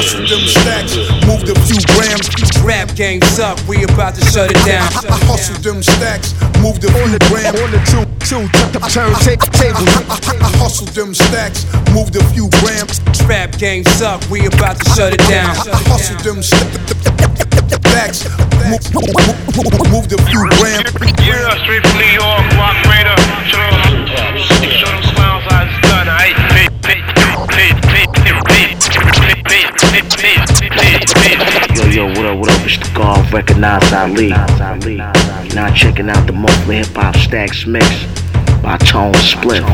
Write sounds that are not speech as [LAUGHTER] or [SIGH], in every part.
hustle them stacks, moved a few grams. Rap game suck, we about to shut it down. I hustle them stacks, moved a few grams. On the two, two turntables. I hustle them stacks, moved a few grams. Rap game suck, we about to shut it down. I hustle them stacks, moved, moved a few grams. Yeah, straight from New York, Rock Raider. Show them, show them clowns how it's done, aight? Pay, pay, pay, pay, pay, Yo, yo, what up, what up? It's the golf, recognize Ali. Now checking out the monthly hip hop stacks mix by Tone Spliff.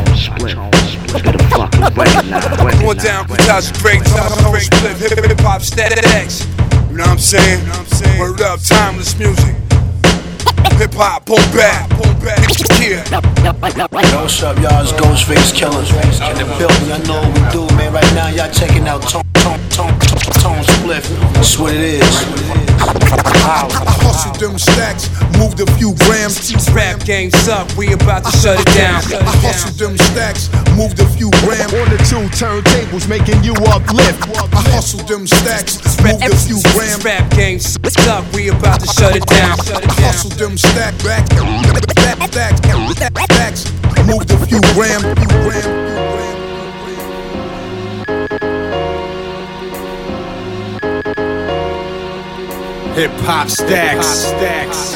Better fucking recognize, Going recognize. down, Kuta's great time, split, hip hop stacks. You know what I'm saying? Word up, timeless music. Hip hop, pull back, pull back. Yeah. Yo, what's up, y'all? It's Ghostface Killah's in the building. Y'all know what we do, man. Right now, y'all checking out Tone, Tone, Tone, Tone, Tone Spliff. That's what it is. I hustle them stacks, moved a few grams. Rap game suck, we about to shut it down. I hustle them stacks, moved a few grams. On the two turntables, making you uplift. I hustle them stacks, moved a few grams. Rap game suck, we about to shut it down. Shut it I down. hustle them stack back, back, back, stacks, moved a few grams. Few grams, Hip hop stacks. Stacks.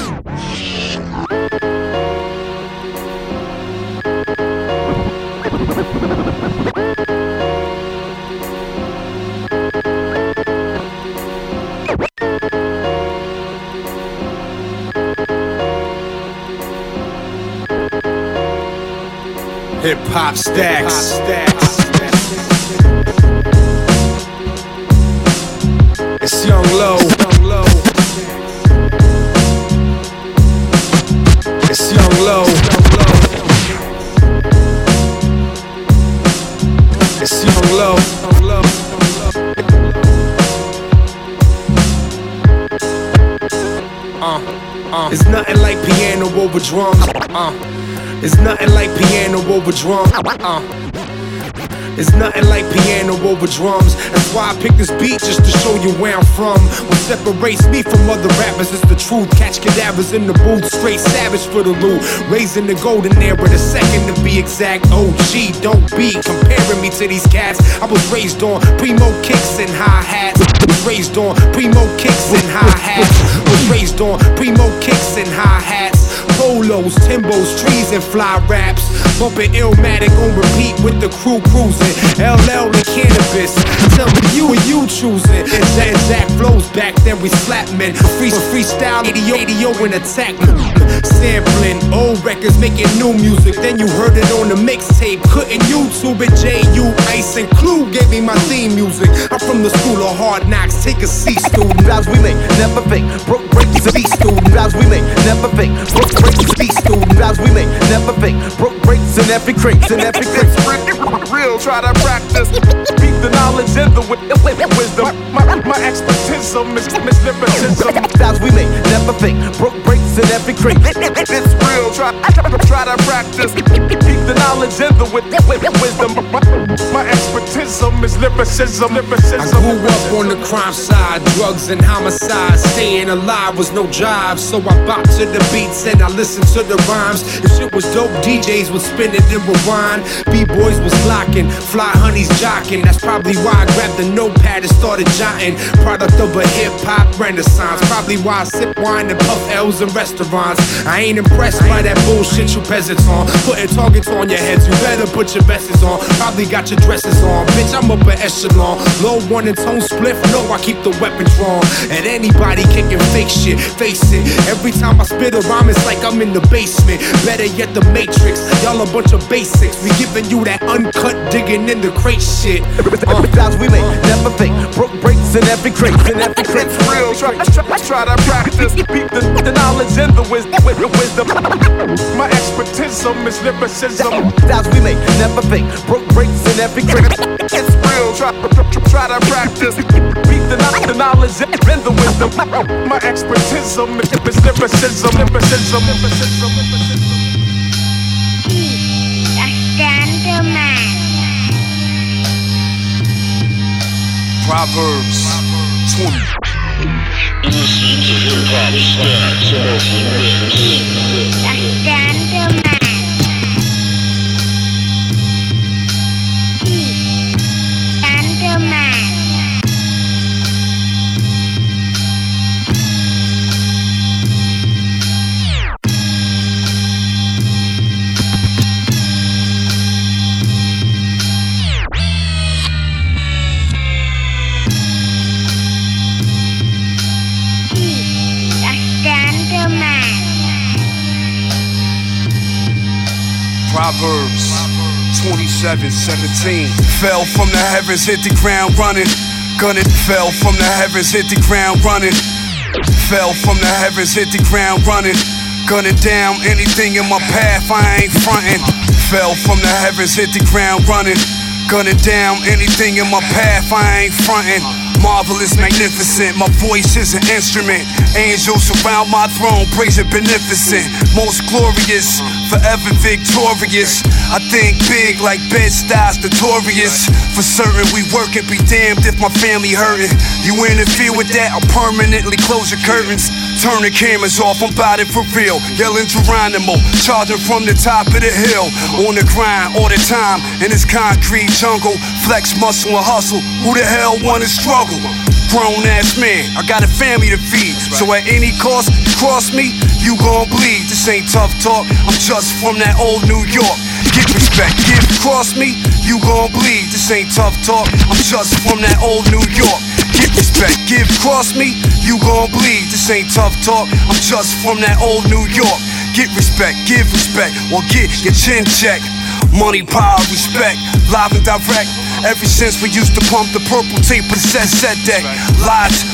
Hip hop stacks. Stacks. It's Young Low. It's nothing like piano over drums. Uh. It's nothing like piano over drums. Uh. It's nothing like piano over drums. That's why I picked this beat just to show you where I'm from. What separates me from other rappers is the truth. Catch cadavers in the booth, straight savage for the loot. Raising the golden era, the second to be exact. OG, don't be comparing me to these cats. I was raised on primo kicks and hi hats. Was raised on primo kicks and hi hats. Raised on primo kicks and hi hats. Polos, Timbos, trees, and fly raps. Bumping Illmatic on repeat with the crew cruising. LL and cannabis. You and you choosing. And Zach, flows back, then we slap men. Free, freestyle, 80 80 and attack. Sampling old records, making new music. Then you heard it on the mixtape. Couldn't YouTube it. J.U. Ice and Clue gave me my theme music. I'm from the school of hard knocks. Take a seat, student. Rhymes we make, never fake. Broke breaks and beat student. Rhymes we make, never fake. Broke breaks and beat student. Rhymes we make, never fake. Broke breaks in every crate, in every crate. Real, try to practice. Beat the knowledge and the wi- wisdom. My, my expertism is, is lyricism. Rhymes we make, never fake. Broke breaks in every crate. It's real, try, try to practice. The knowledge and the wi- wisdom. My, my expertism is lyricism. I lyricism. grew up on the crime side, drugs and homicide. Staying alive was no job, so I bop to the beats and I listen to the rhymes. If shit was dope, DJs would spin it and rewind. B-boys was locking, fly honeys jocking. That's probably why I grabbed the notepad and started jotting. Product of a hip hop renaissance. Probably why I sip wine and puff L's in restaurants. I ain't impressed by that bullshit you peasants on. Putting targets on your heads, you better put your vests on. Probably got your dresses on. Bitch, I'm up an echelon. Low one and Tone Spliff, no, I keep the weapon drawn. And anybody kicking fake shit, face it. Every time I spit a rhyme, it's like I'm in the basement. Better yet, the matrix. Y'all a bunch of basics. We giving you that uncut digging in the crate shit. Uh, Rhymes we make, never fake. Broke breaks in every crate, in every crate. It's real, try, try, try to practice. Beat the, the knowledge and the wis- wi- wisdom. My expertism is lyricism. Rhymes we make, never fake. Broke breaks in every crate. It's real, try, try to practice. Beat the, the knowledge and the wisdom. My expertism is lyricism. Lyricism. Lyricism. Lyricism. Proverbs 20. Listen to hip hop stacks, Gentlemen. Gentlemen. Proverbs 27 17. Fell from the heavens, hit the ground running. Gunning, fell from the heavens, hit the ground running. Fell from the heavens, hit the ground running. Gunning down anything in my path, I ain't fronting. Fell from the heavens, hit the ground running. Gunning down anything in my path, I ain't fronting. Marvelous, magnificent, my voice is an instrument. Angels surround my throne, praising beneficent. Most glorious, forever victorious. I think big like Bed-Stuys notorious. For certain, we work and be damned if my family hurting. You interfere with that, I'll permanently close your curtains. Turn the cameras off, I'm bout it for real. Yelling Geronimo, charging from the top of the hill. On the grind all the time in this concrete jungle. Flex muscle and hustle. Who the hell wanna struggle? Grown ass man, I got a family to feed. So at any cost, cross me, you gon' bleed. This ain't tough talk, I'm just from that old New York. Get respect, give cross me, you gon' bleed. This ain't tough talk, I'm just from that old New York. Get respect, give cross me, you gon' bleed. This ain't tough talk, I'm just from that old New York. Get respect, give respect, or get your chin checked. Money, power, respect, live and direct. Ever since we used to pump the purple tape set set deck. Lives,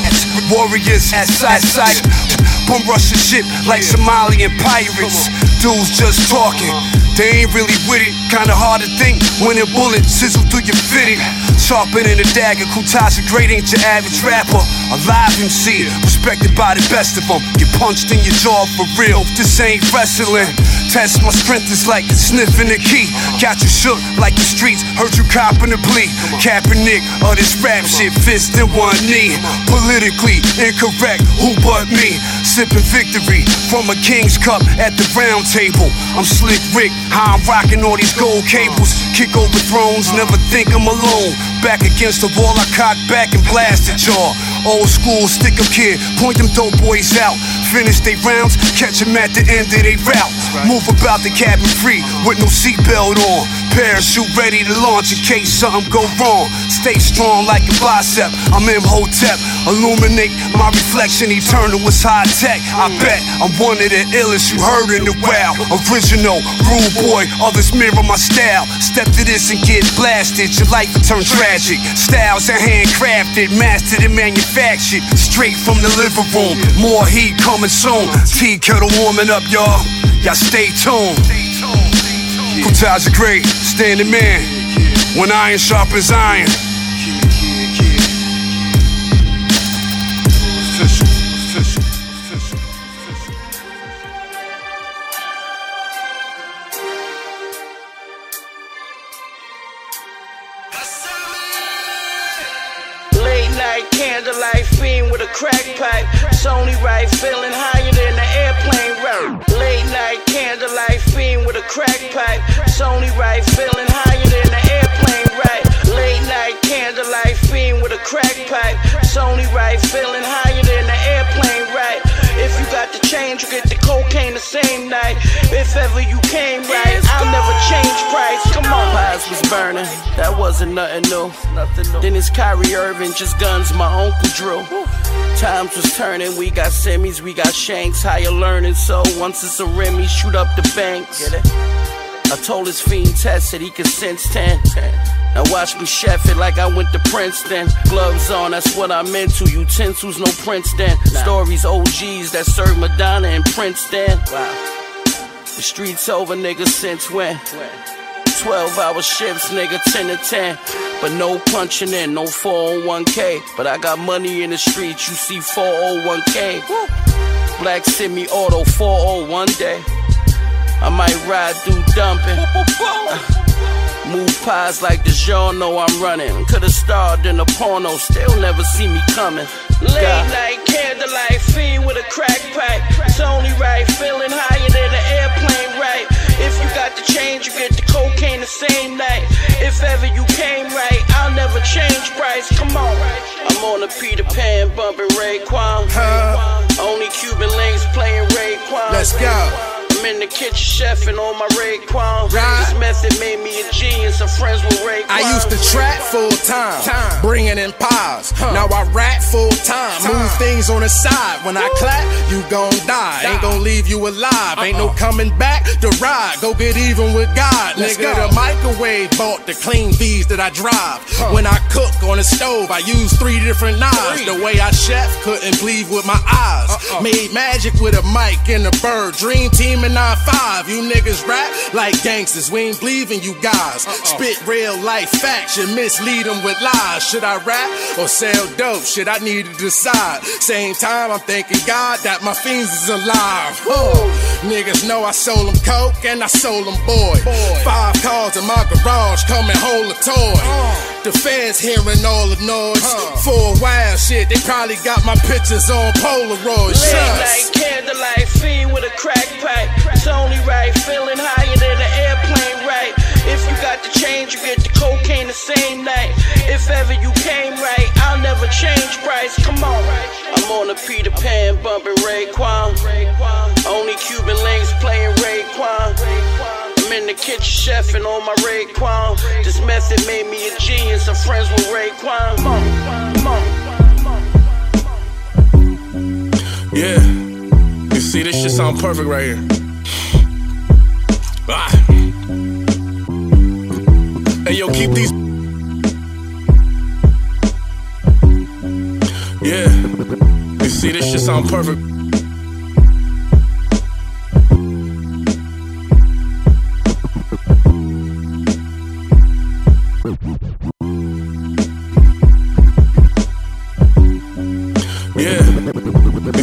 warriors at sight. Bum rushing shit like Somalian pirates. Dudes just talking, they ain't really with it. Kinda hard to think when a bullet sizzle through your fitted. Sharper than a dagger, Kuta's a great ain't your average rapper. A live MC, respected by the best of them. Get punched in your jaw for real. This ain't wrestling. Test my strength is like sniffing a key. Got you shook like the streets, heard you copping a plea. Kaepernick of this rap shit, fist in one knee. Politically incorrect, who but me? Sipping victory from a king's cup at the round table. I'm slick Rick, how I'm rocking all these gold cables. Kick over thrones, never think I'm alone. Back against the wall, I cock back and blast at y'all. Old school, stick 'em kid, point them dope boys out. Finish they rounds, catch 'em at the end of they route. Move about the cabin free with no seatbelt on. Parachute ready to launch in case something go wrong. Stay strong like a bicep. I'm Imhotep. Illuminate my reflection, eternal was high tech. I mm. bet I'm one of the illest you heard in the wow. Original, rude boy, others mirror my style. Step to this and get blasted, your life will turn tragic. Styles are handcrafted, mastered and manufactured. Straight from the living room, more heat coming soon. Tea kettle warming up, y'all. Y'all stay tuned. Kuta's a great standing man. When iron sharpens iron. Right, feeling higher than the airplane route. Late night candlelight fiend with a crack pipe. It's only right, feeling higher than the airplane right. Late night candlelight fiend with a crack pipe. It's only right, feeling higher got the change, you get the cocaine the same night. If ever you came right, I'll never change price. Come on. Pies was burning, that wasn't nothing new. Then it's Kyrie Irving, just guns my uncle drew. Times was turning, we got semis, we got shanks, higher learning. So once it's a Remy, shoot up the banks. Get it? I told his fiend test that he could sense 10. Now watch me chef it like I went to Princeton. Gloves on, that's what I'm into. Utensils, no Princeton. Stories, OGs that serve Madonna and Princeton. Wow. The streets over, nigga, since when? 12 hour shifts, nigga, 10 to 10. But no punching in, no 401k. But I got money in the streets, you see 401k. Black Semi Auto 401 day. I might ride through dumping. Uh, move pies like the y'all know I'm running. Could've starred in a porno, still never see me coming. Late night candlelight, fiend with a crack pipe. It's only right, feeling higher than an airplane, right? If you got the change, you get the cocaine the same night. If ever you came right, I'll never change price. Come on, I'm on a Peter Pan bumping Raekwon. Only Cuban links playing Raekwon. Let's go. I'm in the kitchen chef and on my Raekwon. This method made me a genius. I'm friends with Raekwon. I used to trap full time, time. bringing in pies. Now I rap full time, move things on the side. When I clap, you gon' die. Ain't gon' leave you alive. Ain't no uh-uh. coming back to ride. Go get even with God, nigga. The microwave bought the clean bees that I drive. When I cook on the stove, I use three different knives. The way I chef, couldn't believe with my eyes. Uh-uh. Made magic with a mic and a bird. Dream team and 9-5. You niggas rap like gangsters. We ain't believing you guys. Spit real life facts. You mislead them with lies. Should I rap or sell dope? Shit, I need to decide. Same time, I'm thanking God that my fiends is alive. Huh. Niggas know I sold them coke and I sold them boy. Five cars in my garage, come and hold a toy. Uh. The fans hearing all the noise. For a while, shit, they probably got my pictures on Polaroid. Shucks. night candlelight, fiend with a crack pipe. It's only right, feeling higher than an airplane, right? If you got the change, you get the cocaine the same night. If ever you came right, I'll never change price. Come on, I'm on a Peter Pan bumping Raekwon. Only Cuban links playing Raekwon. I'm in the kitchen chefing on my Raekwon. This method made me a genius. I'm friends with Raekwon. On. Yeah. You see, this shit sound perfect right here. Ah. Hey, yo, keep these. Yeah. You see, this shit sound perfect.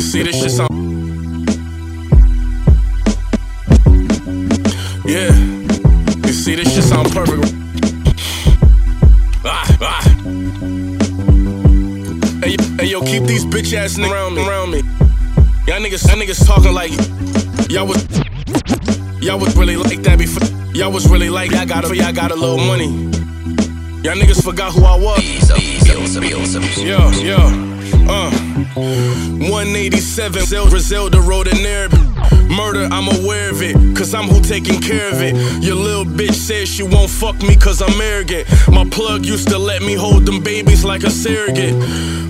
See, this shit sound. Yeah. You see, this shit sound perfect. Ah, ah. Hey, hey, yo, keep these bitch ass niggas around me. Around me. Y'all niggas, y'all niggas talking like y'all was, y'all was really like that before. Y'all was really like y'all got a, y'all got a little money. Y'all niggas forgot who I was. Yo, yo. Uh, 187, Zel- Griselda Road in. Murder, I'm aware of it, cause I'm who taking care of it. Your little bitch says she won't fuck me cause I'm arrogant. My plug used to let me hold them babies like a surrogate.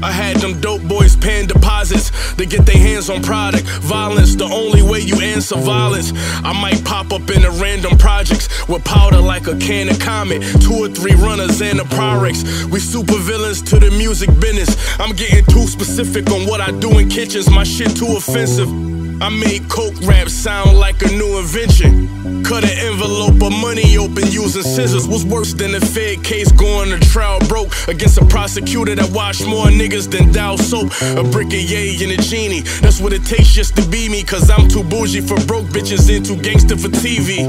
I had them dope boys paying deposits to get their hands on product. Violence, the only way you answer violence. I might pop up in a random projects with powder like a can of comet. Two or three runners and a Pyrex. We super villains to the music business. I'm getting too specific on what I do in kitchens. My shit too offensive. I made coke rap sound like a new invention. Cut an envelope of money open using scissors. Was worse than a Fed case going to trial broke against a prosecutor that washed more niggas than Dove soap. A brick of yay and a genie. That's what it takes just to be me. Cause I'm too bougie for broke bitches and too gangster for TV.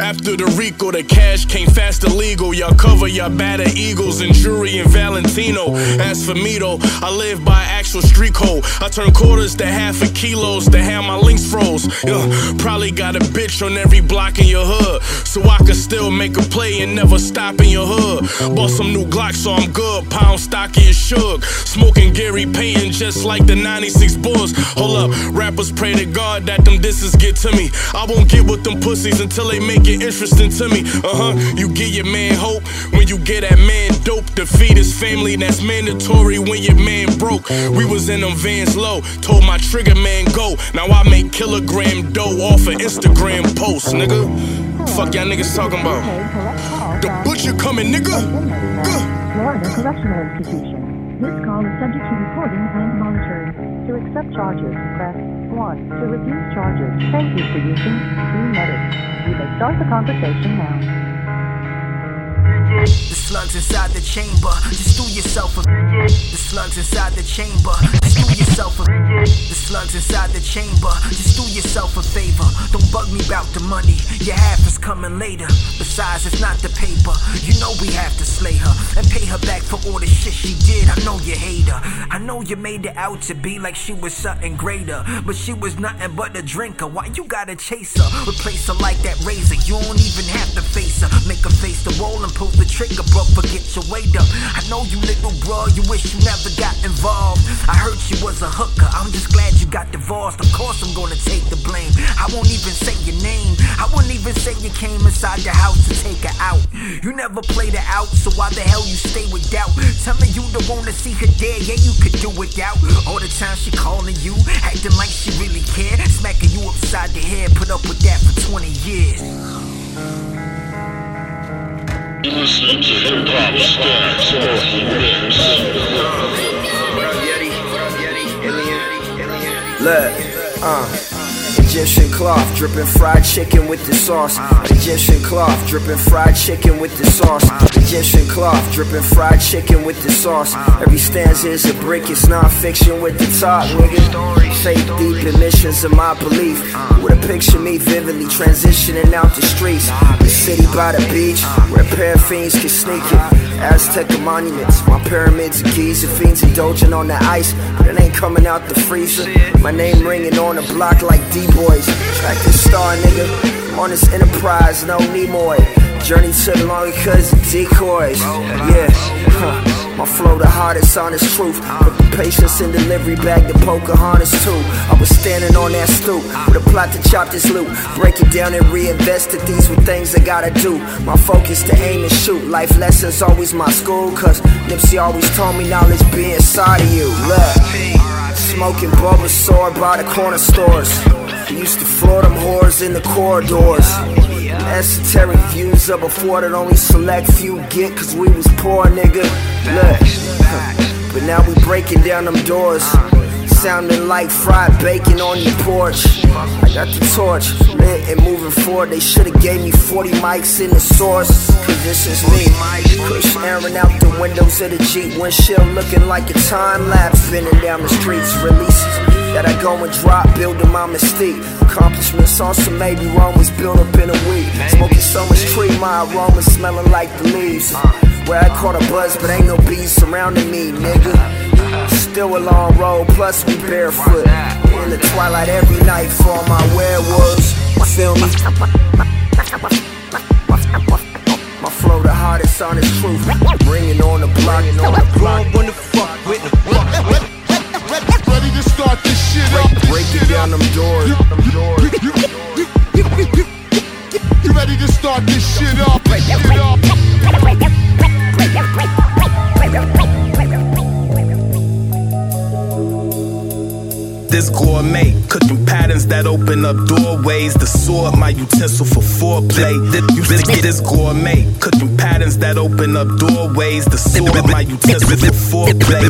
After the Rico, the cash came fast illegal. Y'all cover y'all batter Eagles and Jury and Valentino. As for me though, I live by actual street code. I turn quarters to half a kilos to have my links froze. Yeah, probably got a bitch on every block in your hood. So I can still make a play and never stop in your hood. Bought some new Glock, so I'm good. Pound stocky as shook. Smoking Gary Payton just like the 96 Bulls. Hold up, rappers pray to God that them disses get to me. I won't get with them pussies until they make it interesting to me. Uh huh, you get your man hope when you get that man dope. Defeat his family, that's mandatory when your man broke. We was in them vans low, told my trigger man go. Now I make kilogram dough off an Instagram post, nigga. Fuck y'all niggas talking about. The butcher coming, nigga. Florida Correctional Institution. This call is subject to recording and monitoring. To accept charges, press 1. To refuse charges, thank you for using True Medics. You may start the conversation now. Slugs inside the chamber, just do yourself a. The slugs inside the chamber, just do yourself a. The slugs inside the chamber, just do yourself a favor. Don't bug me about the money. Your half is coming later. Besides, it's not the paper. You know we have to slay her and pay her back for all the shit she did. I know you hate her. I know you made it out to be like she was something greater. But she was nothing but a drinker. Why you gotta chase her? Replace her like that razor. You don't even have to face her. Make her face the roll and pull the trigger, bro. Forget your weight up. I know you little bro. You wish you never got involved. I heard she was a hooker. I'm just glad you got divorced. Of course I'm gonna take the blame. I won't even say your name. I wouldn't even say you came inside the house to take her out. You never played her out, so why the hell you stay with doubt? Tell me you don't wanna see her dead, yeah you could do without. All the time she calling you, acting like she really care, smacking you upside the head. Put up with that for 20 years. Listen to hip hop stacks off the mix. Look, uh. Egyptian cloth, dripping fried chicken with the sauce. Egyptian cloth, dripping fried chicken with the sauce. Egyptian cloth, dripping fried chicken with the sauce. Every stanza is a brick, it's non-fiction with the talk, nigga. Faith deep emissions of my belief. With a picture me vividly transitioning out the streets. The city by the beach, where paraffins can sneak it. Aztec monuments, my pyramids keys, and fiends indulging on the ice, but it ain't coming out the freezer. My name ringing on the block like D-boys. Track this star, nigga. On this enterprise, no Nimoy. Journey took the long cause of decoys. Yeah, huh. My flow the hardest, honest truth. The patience in delivery bag, the Pocahontas too. I was standing on that stoop with a plot to chop this loot. Break it down and reinvest it. These were things I gotta do. My focus to aim and shoot. Life lessons always my school. Cause Nipsey always told me knowledge be inside of you. Look, smoking Bulbasaur by the corner stores. Used to floor them whores in the corridors. Esoteric views of before that only select few get cause we was poor, nigga. Look, [LAUGHS] but now we breaking down them doors. Sounding like fried bacon on your porch. I got the torch, lit and moving forward. They should've gave me 40 mics in the source. Cause this is me. Push Aaron out the windows of the Jeep. Windshield looking like a time lapse. Spinning down the streets. Releases that I go and drop, building my mystique. Accomplishments on some maybe Rome was built up in a week. Smoking so much tree, my aroma smelling like the leaves. Uh. Where I caught a buzz, but ain't no bees surrounding me, nigga. Still a long road, plus we barefoot. In the twilight every night for my werewolves. Feel me? My flow the hardest on the truth. Bringing on the block, on the block. Wanna fuck with me? Ready to start this shit up. Breaking down them doors. You, you, you, you, you ready to start this shit up? Shit up. This gourmet, cooking patterns that open up doorways. The sword, my utensil for foreplay. This, this, this gourmet, cooking patterns that open up doorways. The sword, my utensil for foreplay.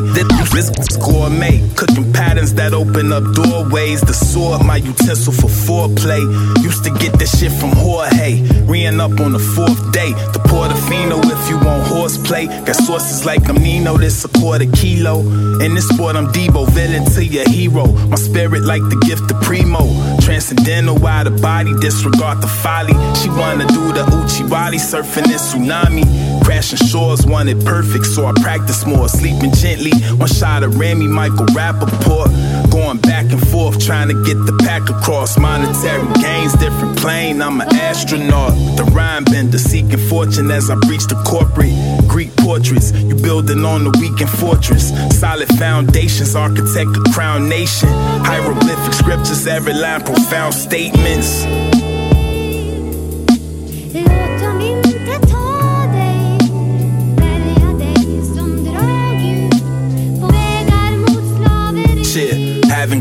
This, this gourmet, cooking patterns that open up doorways. The sword, my utensil for foreplay. Used to get this shit from Jorge, reeing up on the fourth day. The Portofino if you want horseplay. Got sources like I'm Nino, this a quarter kilo. In this sport, I'm Debo, villain to your hero. My spirit like the gift of Primo. Transcendental, out the body, disregard the folly. She wanna do the Uchiwali, surfing in tsunami. Crashing shores, want it perfect, so I practice more. Sleeping gently, one shot of Remy, Michael Rappaport. Going back and forth, trying to get the pack across. Monetary gains, different plane, I'm an astronaut. The rhyme bender, seeking fortune as I breach the corporate. Greek portraits, you building on the weakened fortress. Solid foundations, architect a crown nation. Hieroglyphic scriptures, every line profound statements.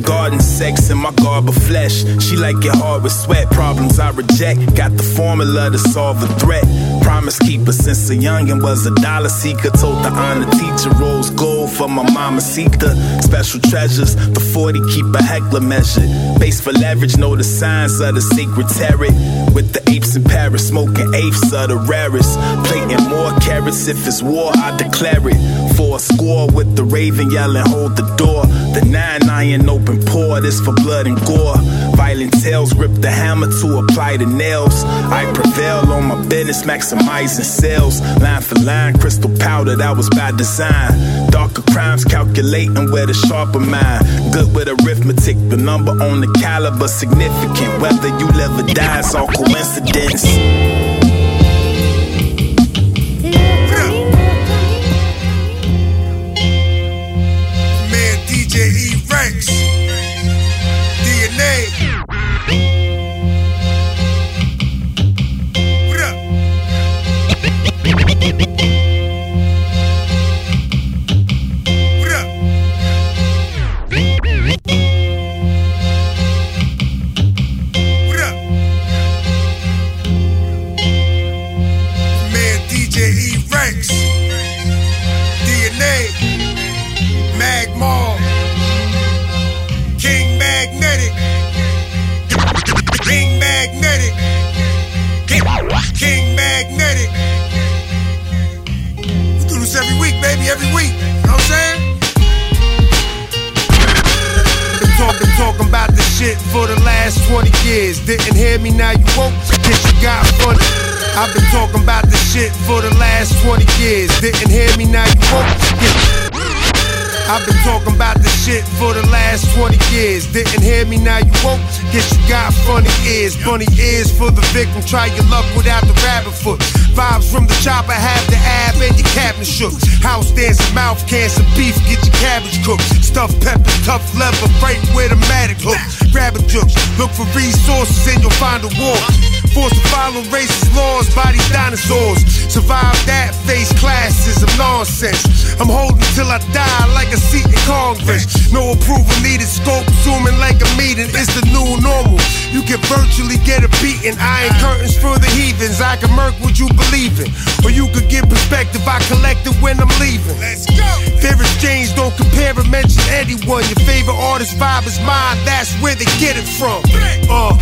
Garden sex in my garb of flesh. She like it hard with sweat. Problems I reject. Got the formula to solve a threat. Promise keeper since a youngin' was a dollar seeker. Told the honor teacher rose gold for my mama Sita. Special treasures, the 40 keep a heckler measured. Base for leverage, know the signs of the secretary. With the apes in Paris, smoking apes of the rarest. Plating more carrots if it's war, I declare it. For a score with the raven yelling, hold the door. The nine iron, no open pour, this for blood and gore. Violent tales grip the hammer to apply the nails. I prevail on my business, maximizing sales. Line for line, crystal powder, that was by design. Darker crimes calculating where the sharper mind. Good with arithmetic, the number on the caliber significant. Whether you live or die, it's all coincidence. Shit for the last 20 years. Didn't hear me, now you woke. Guess you got funny. I've been talking about this shit for the last 20 years. Didn't hear me, now you. Guess- I've been talking about this shit for the last 20 years. Didn't hear me, now you woke. Guess you got funny ears. Funny ears for the victim. Try your luck without the rabbit foot. Vibes from the chopper, have the ab and your cabinet shook. House dancing, mouth cancer, beef, get your cabbage cooked. Stuffed peppers, tough leather, freight where the matic hook. Grab a jokes, look for resources and you'll find a war. Forced to follow racist laws by these dinosaurs. Survive that, face classes of nonsense. I'm holding till I die like a seat in Congress. No approval needed, scope zooming like a meeting. It's the new normal. You can virtually get a beating. Iron curtains for the heathens. I can murk what you believe in. Or you could get perspective I collected when I'm leaving. Let's go. Fair exchange, don't compare or mention anyone. Your favorite artist vibe is mine, that's where they get it from. Uh,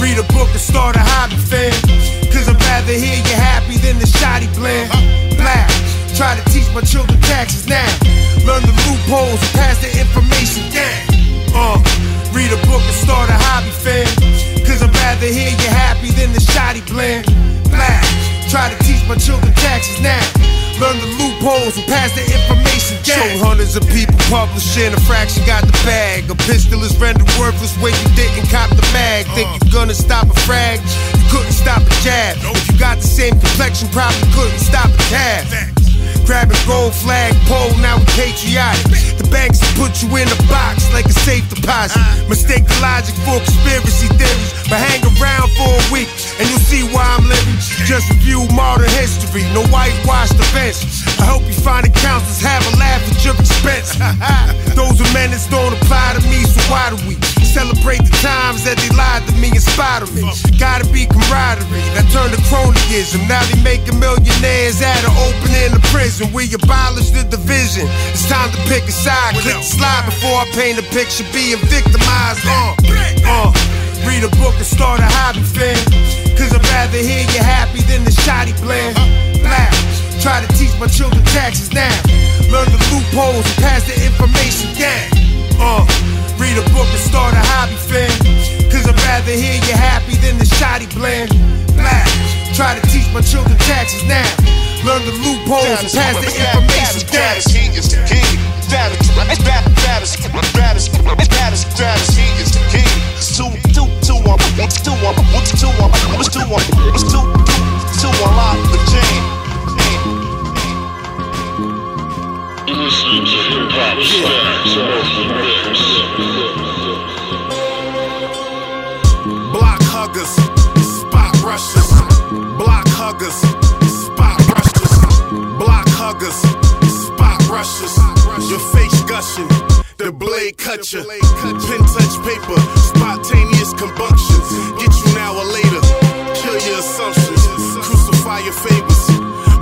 read a book and start a hobby, fam. Cause I'd rather hear you happy than the shoddy blend. Black, try to teach my children taxes now. Learn the loopholes and pass the information down. Uh, read a book and start a hobby, fam. Cause I'd rather hear you happy than the shoddy blend. Black, try to teach my children taxes now. Learn the loopholes and pass the information down. Show hundreds of people publishing, a fraction got the bag. A pistol is rendered worthless when you didn't cop the mag. Uh. Think you're gonna stop a frag? You couldn't stop a jab. If you got the same complexion, probably couldn't stop a cab. Grabbing gold flag pole, now we patriotic. The banks put you in a box like a safe deposit. Mistake the logic for conspiracy theories, but hang around for a week and you'll see why I'm living. Just review modern history, no whitewashed events. I hope you find the counselors have a laugh at your expense. [LAUGHS] Those amendments don't apply to me, so why do we celebrate the times that they lied to me and on me? Gotta be camaraderie that turned to cronyism. Now they making millionaires out of opening the prison. We abolish the division. It's time to pick a side. Click the slide before I paint a picture being victimized. Uh, uh. Read a book and start a hobby, fam. Cause I'd rather hear you happy than the shoddy blend. Black, try to teach my children taxes now. Learn the loopholes and pass the information down. Uh, read a book and start a hobby, fam. Cause I'd rather hear you happy than the shoddy blend. Black, try to teach my children taxes now. Learn the loopholes and pass the information down. He is the king. Status, status, status, status, status, status. He is the king. Two, two, two, one, one, two, one, one, two, one, one, two, one, one, two, two, two, unlock the chain. Listening to hip hop stacks off the mix. Block huggers, spot rushers. Block huggers, spot rushers. Block huggers, spot rushers. Your face gushing, the blade cut you. Pen touch paper, spontaneous combustion. Get you now or later. Kill your assumptions, crucify your favors,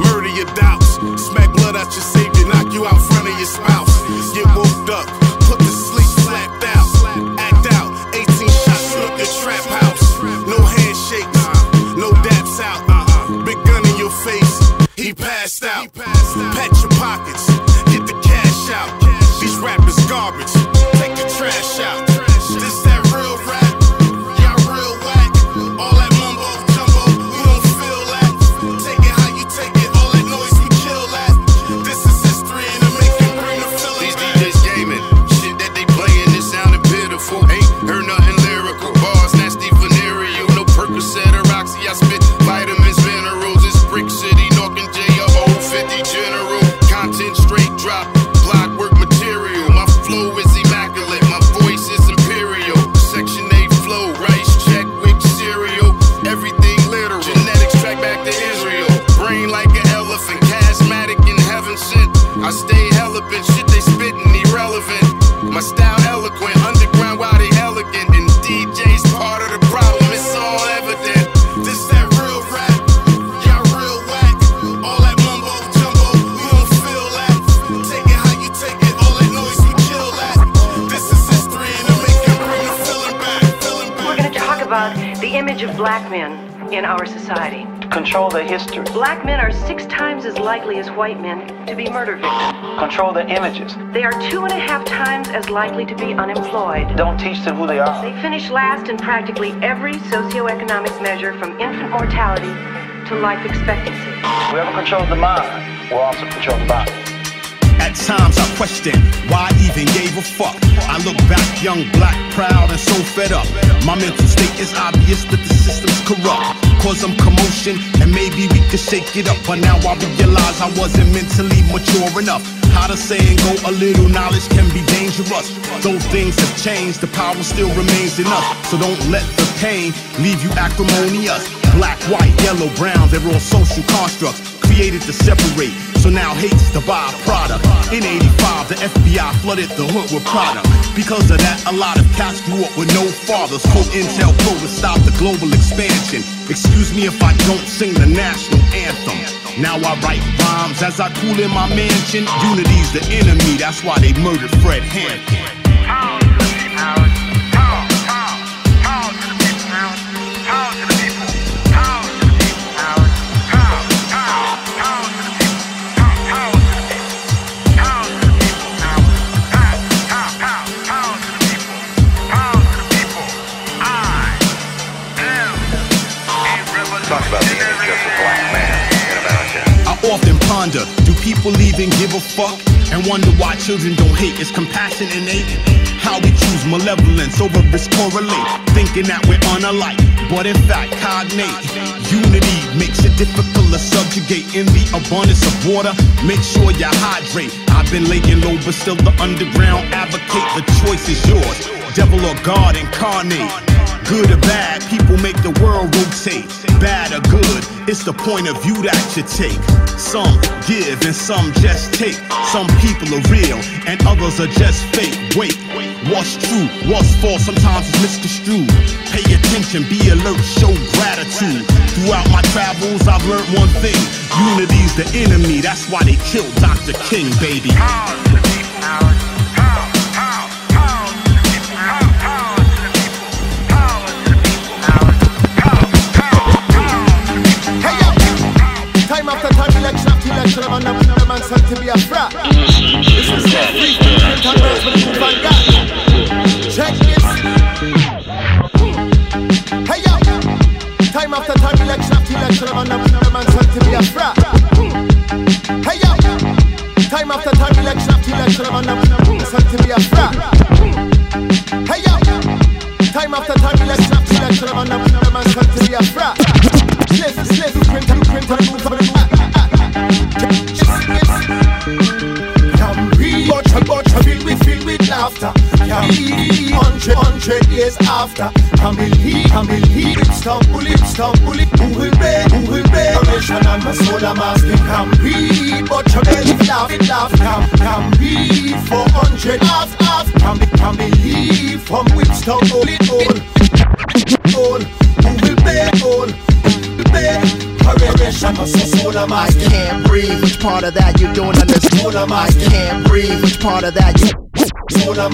murder your doubts. Smack blood out your savior, knock you out front of your spouse. Get woke up, put to sleep, slapped out. Act out, 18 shots, look your trap house. No handshakes, no daps out. Big gun in your face, he passed out. Garbage, black men in our society. Control their history. Black men are six times as likely as white men to be murder victims. Control their images. They are two and a half times as likely to be unemployed. Don't teach them who they are. They finish last in practically every socioeconomic measure from infant mortality to life expectancy. Whoever controls the mind will also control the body. At times I question why I even gave a fuck. I look back young, black, proud, and so fed up. My mental state is obvious that the system's corrupt. Cause I'm commotion, and maybe we could shake it up. But now I realize I wasn't mentally mature enough. How to say and go, a little knowledge can be dangerous. Though things have changed, the power still remains in us. So don't let the pain leave you acrimonious. Black, white, yellow, brown, they're all social constructs created to separate. So now hate's the byproduct. In 85, the FBI flooded the hood with product. Because of that, a lot of cats grew up with no fathers. COINTELPRO to stop the global expansion. Excuse me if I don't sing the national anthem. Now I write rhymes as I cool in my mansion. Unity's the enemy, that's why they murdered Fred Hampton. Ponder, do people even give a fuck? And wonder why children don't hate, is compassion innate? How we choose malevolence over risk correlate, thinking that we're unalike, but in fact cognate. Unity makes it difficult to subjugate in the abundance of water. Make sure you hydrate. I've been laying low, but still the underground advocate. The choice is yours, devil or God incarnate. Good or bad, people make the world rotate. Bad or good, it's the point of view that you take. Some give and some just take. Some people are real and others are just fake. Wait, what's true? What's false? Sometimes it's misconstrued. Pay attention, be alert, show gratitude. Throughout my travels, I've learned one thing unity's the enemy. That's why they killed Dr. King, baby. After election, I'm on the man said to be a frat. This is the free and rest with the Van God. Check this. Hey yo, time after time, election after election, I'm on the man said to be a frat. Hey yo, time after time, election after election, I'm on the man said to be a frat. Hey yo, time after time, election after election, I'm on the man said to be a frat. Slip, slip, print, print, and move for the we hundred hundred years after? Can believe, can believe Istanbul, Istanbul, who will be, who will be? Nation and my soul I'm asking. Can we watch a bill laugh, it laugh? Can we four hundred half, half? Be, can believe from Istanbul, it all, all, who will be, all, I can't breathe. Which part of that you don't understand? I can't breathe. Which part of that you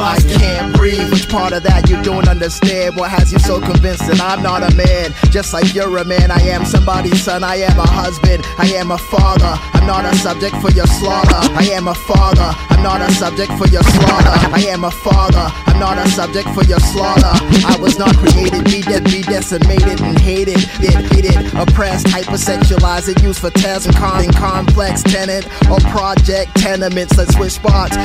I can't breathe. Which part of that you don't understand? What has you so convinced that I'm not a man? Just like you're a man, I am somebody's son. I am a husband. I am a father. I'm not a subject for your slaughter. I am a father. I'm not a subject for your slaughter. I am a father. I'm not a subject for your slaughter. I was not created, be dead, be decimated and hated, it, hated, oppressed, hypersexualized, and used for tests and con- complex tenant or project tenements. Let's switch spots.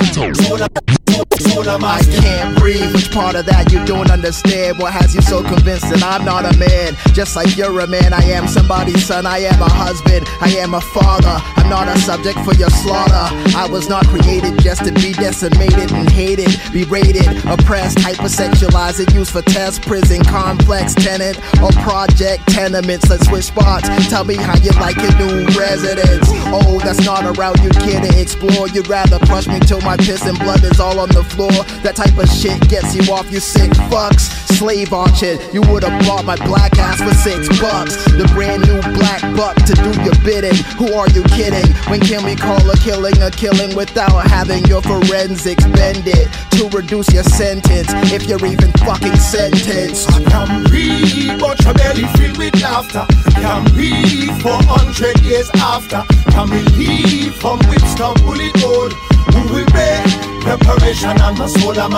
I can't breathe. Which part of that you don't understand? What has you so convinced that I'm not a man? Just like you're a man, I am somebody's son. I am a husband. I am a father. I'm not a subject for your slaughter. I was not created just to be decimated and hated, berated, oppressed, hypersexualized, and used for test, prison, complex, tenant, or project tenements. Let's switch spots. Tell me how you like your new residence. Oh, that's not a route you care to explore. You'd rather crush me till my piss and blood is all on the floor. That type of shit gets you off, you sick fucks. Slave auction, you would've bought my black ass for six bucks. The brand new black buck to do your bidding. Who are you kidding? When can we call a killing a killing without having your forensics bended to reduce your sentence? If you're even fucking sentenced. Can breathe, but your belly filled with laughter. Can breathe for hundred years after. Can believe from Whipstone bullet hole.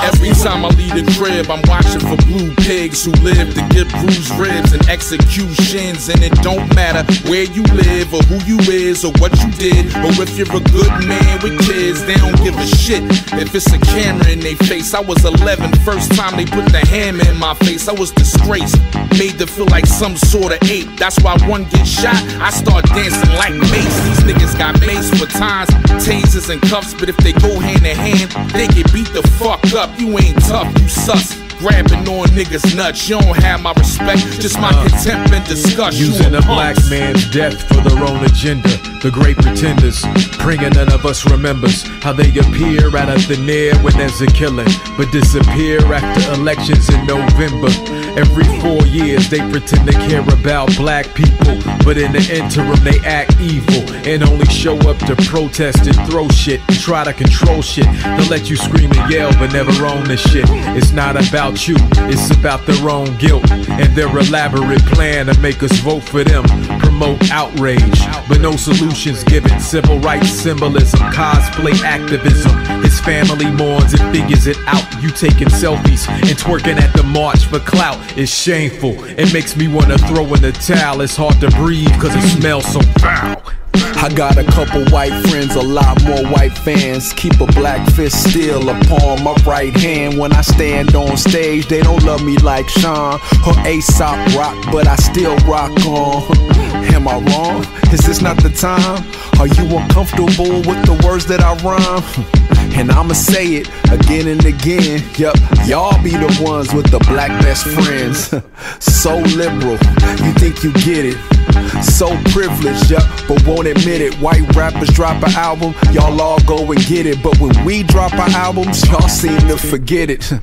Every time I leave the crib, I'm watching for blue pigs who live to get bruised ribs and executions. And it don't matter where you live or who you is or what you did. Or if you're a good man with kids, they don't give a shit. If it's a camera in their face, I was 11. First time they put the hammer in my face, I was disgraced. Made to feel like some sort of ape. That's why one gets shot, I start dancing like Mace. These niggas got mace for times, tasers and cuffs, but if they go hand in hand, they get beat the fuck up. You ain't tough, you sus. Grabbing on niggas' nuts, you don't have my respect, just my uh, contempt and disgust. Using a black man's death for their own agenda. The great pretenders, praying none of us remembers how they appear out of thin air when there's a killing, but disappear after elections in November. Every four years they pretend to care about black people, but in the interim they act evil and only show up to protest and throw shit and try to control shit. They'll let you scream and yell, but never own the shit. It's not about you, it's about their own guilt and their elaborate plan to make us vote for them. Promote outrage, but no solutions given. Civil rights symbolism, cosplay activism. His family mourns and figures it out. You taking selfies and twerking at the march for clout is shameful. It makes me wanna throw in the towel. It's hard to breathe cause it smells so foul. I got a couple white friends, a lot more white fans. Keep a black fist still upon my right hand. When I stand on stage, they don't love me like Sean or Aesop Rock, but I still rock on. [LAUGHS] Am I wrong? Is this not the time? Are you uncomfortable with the words that I rhyme? [LAUGHS] And I'ma say it again and again. Yup, y'all be the ones with the black best friends. [LAUGHS] so liberal, you think you get it. So privileged, yup, but won't admit it. White rappers drop an album, y'all all go and get it. But when we drop our albums, y'all seem to forget it. [LAUGHS]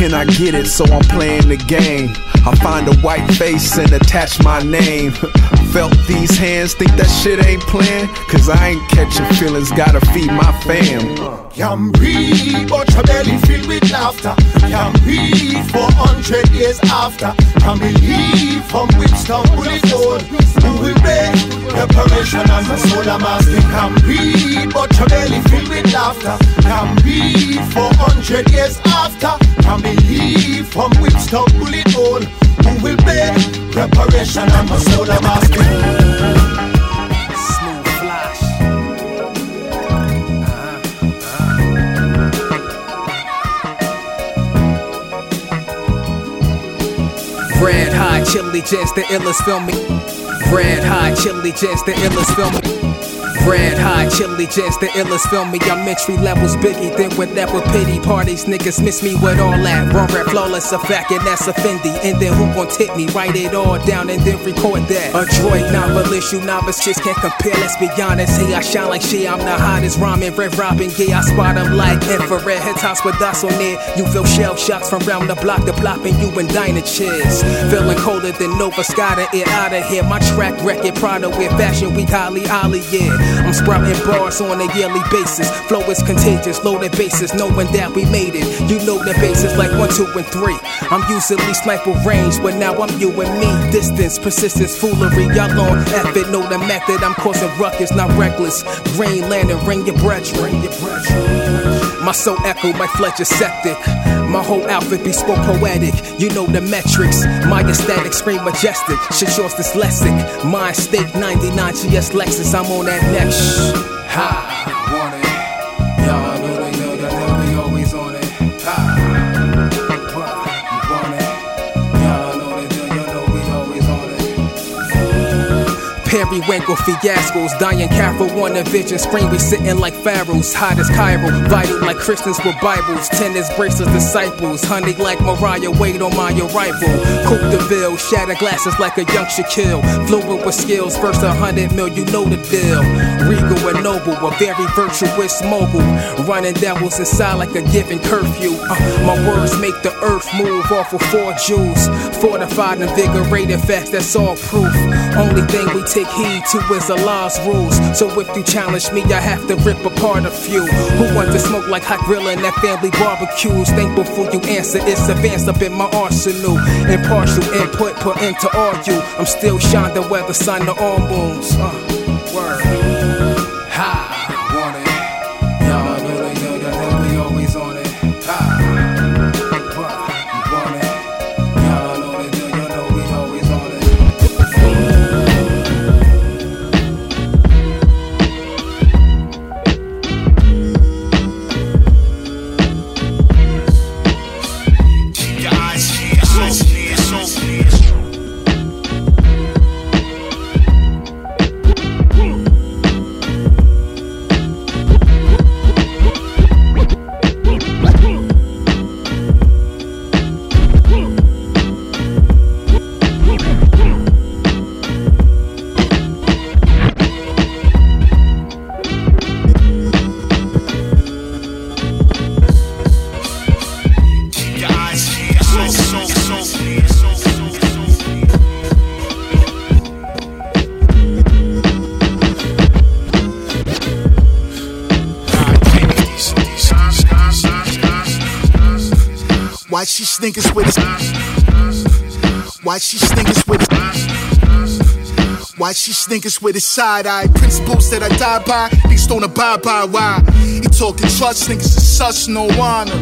And I get it, so I'm playing the game. I find a white face and attach my name. [LAUGHS] Felt these hands, think that shit ain't playing? Cause I ain't catching feelings, gotta feed my fam. Can breathe, but your belly filled with laughter. Can breathe for hundred years after. Can believe from Whipstone bullet hole. Who will pay preparation and my soul I'm asking. Can breathe, but your belly filled with laughter. Can breathe for hundred years after. Can believe from Whipstone bullet hole. Will pay preparation and my soul I'm asking. Red hot chili just the illest film me. Red hot chili just the illest film me. Red hot chili just the illest film me. I'm entry levels biggie, then with that with pity parties. Niggas miss me with all that. Wrong rap flawless effect, and that's offending. And then who gon' tip me? Write it all down and then record that. A droid novelist, you novice just can't compare. Let's be honest. Hey, I shine like shit. I'm the hottest rhyming, red robin. Yeah, I spot spot 'em like infrared. Head tops with us on there. You feel shell shocks from round the block to plopping you in diner chairs. Feeling colder than Nova Scotia, it out of here. My track record, Prada with fashion week, Holly Ollie, yeah. I'm sprouting bars on a yearly basis. Flow is contagious, loaded bases, knowing that we made it. You know the bases like one, two, and three. I'm usually sniper range, but now I'm you and me. Distance, persistence, foolery. Y'all on effort, know the method. I'm causing ruckus, not reckless. Green Lantern, ring your breath, ring your breath. My soul echo, my flesh is septic. My whole outfit be spoke poetic. You know the metrics. My aesthetic scream majestic. Shit yours dyslexic. My state 99 GS Lexus. I'm on that next. Ha, want it. Y'all know know that we always on it. It. Periwinkle fiascos, dying careful on a vision screen. We sitting like pharaohs, hot as Cairo, vital like Christians with Bibles, tennis bracelets, disciples, honey like Mariah, wait on my arrival. Coupe de Ville, shatter glasses like a young Shaquille, fluid with skills, first a hundred mil, you know the deal. Regal and noble, a very virtuous mogul, running devils inside like a given curfew. Uh, my words make the earth move off of four jewels, fortified, invigorated facts, that's all proof. Only thing we take heed to is Allah's rules. So if you challenge me, I have to rip apart a few. Who want to smoke like hot grillin' at family barbecues? Think before you answer, it's advanced up in my arsenal. Impartial input put into argue. I'm still Shonda Weather, sun to all moons. Uh, word. Why she snickers with it? Why she snickers with it? Why she snickers with his side eye? Principles that I die by, niggas don't abide by. Why? He talking trust, niggas is such no honor.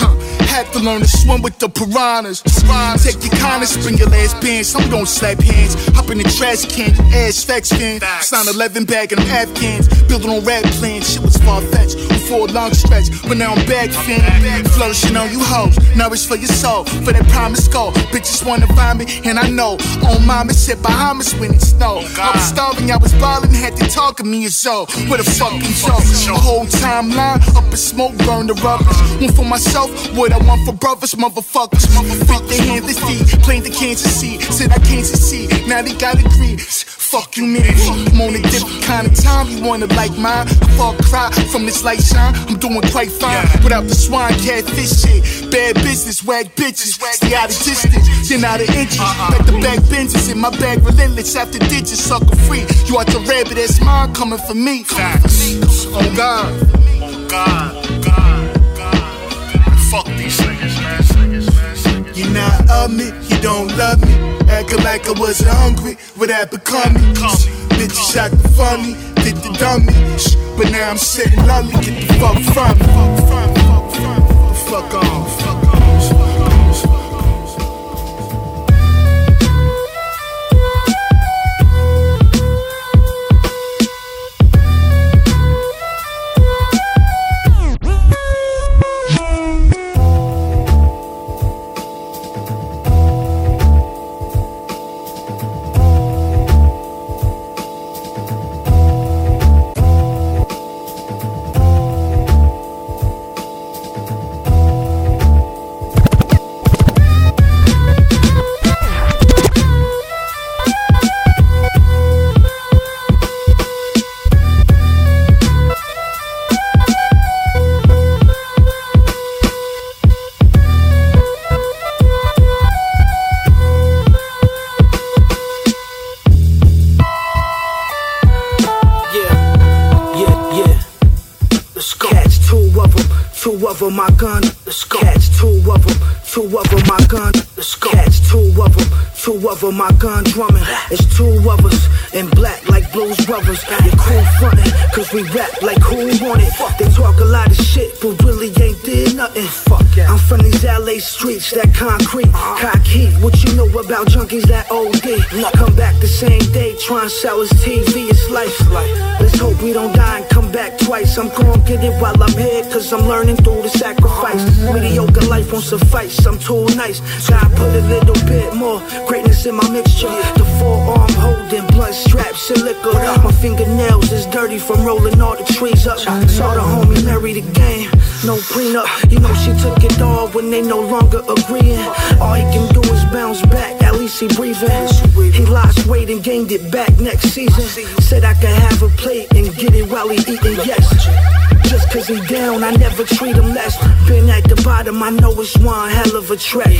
Huh. Had to learn to swim with the piranhas. Take your kindness, bring your last bands. Some don't slap hands. Hop in the trash can, ass facts fan. Sign 11 bag and them Afghans. Building on rap plans, shit was far fetched. Before a long stretch, but now I'm back fan. Flourishing on you hoes. Nourish for your soul, for that promise goal. Bitches wanna find me, and I know. On mama sit Bahamas when it snow. Oh, I was starving, I was ballin', had to talk to me as so. What a fucking joke. The whole timeline up in smoke, burn the rubbish. One for myself, what I want for brothers, motherfuckers. Beat their hands, their feet, playing the Kansas City. Said I can't succeed, now they got agree. Fuck you, man. I'm on a different kind of time. You wanna like mine? I fall cry from this light shine. I'm doing quite fine without the swine catfish shit. Bad business, whack bitches. Stay out of distance, then out of inches. Uh-uh. Like the back benches in my bag, relentless after digits. Sucker free. You out the rabbit, that's mine coming for me. Oh God. Oh God, God, God. Fuck these niggas, man. You're not of me, you don't love me. Acting like I wasn't hungry, what that become me? Bitches acting funny, did dummy. But now I'm sitting lonely, get the fuck from me. Fuck on. Of them, my gun. Let's go. Catch two of them, two of them, my gun. Let's go. Catch two of them, two of them, my gun drumming. It's two of us in black like blues brothers. Your crew frontin', cause we rap like who want it. They talk a lot of shit, but really ain't did nothing. I'm from these LA streets, that concrete, uh-huh. cock heat. What you know about junkies that OD? Come back the same day, try and sell his TV, it's life. Let's hope we don't die back twice. I'm gon' get it while I'm here, cause I'm learning through the sacrifice. Mediocre life won't suffice, I'm too nice. God put a little bit more greatness in my mixture. The forearm holding blunt straps and liquor. My fingernails is dirty from rolling all the trees up. Saw the homie marry the game, no prenup. You know she took it all when they no longer agreeing. All he can do is bounce back, least he breathing. He lost weight and gained it back next season. Said I could have a plate and get it while he eating, yes. Just cause he down, I never treat him less. Been at the bottom, I know it's one hell of a trek.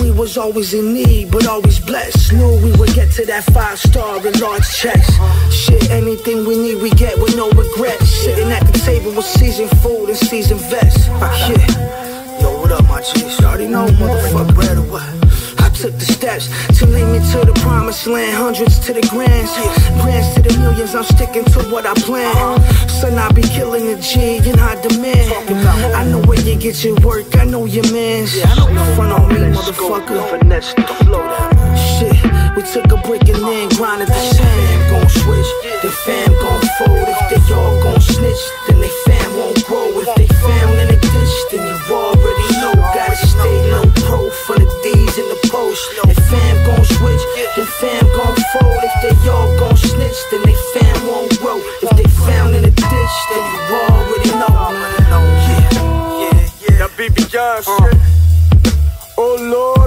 We was always in need, but always blessed. Knew we would get to that five star and large checks. Shit, anything we need, we get with no regrets. Sitting at the table with seasoned food and seasoned vets. Yeah. Yo, what up, my G? You already know, motherfucker, bread or what? I took the steps to lead me to the promised land. Hundreds to the grands, grands to the millions. I'm sticking to what I plan. Uh-huh. Son, I be killing the G in high demand. I know where you get your work. I know your mans. Front on me, motherfucker. Finesse the flow. Shit, we took a break and then grinded the sand. Gon' switch, the fam gon' fold. If they all gon' snitch, then they fam won't grow. If they found in a ditch, then you already the. If fam gon' switch, then fam gon' fold. If they all gon' snitch, then they fam won't grow. If they found in a ditch, then you already know. Yeah, yeah, yeah. That BB Young shit. Oh Lord,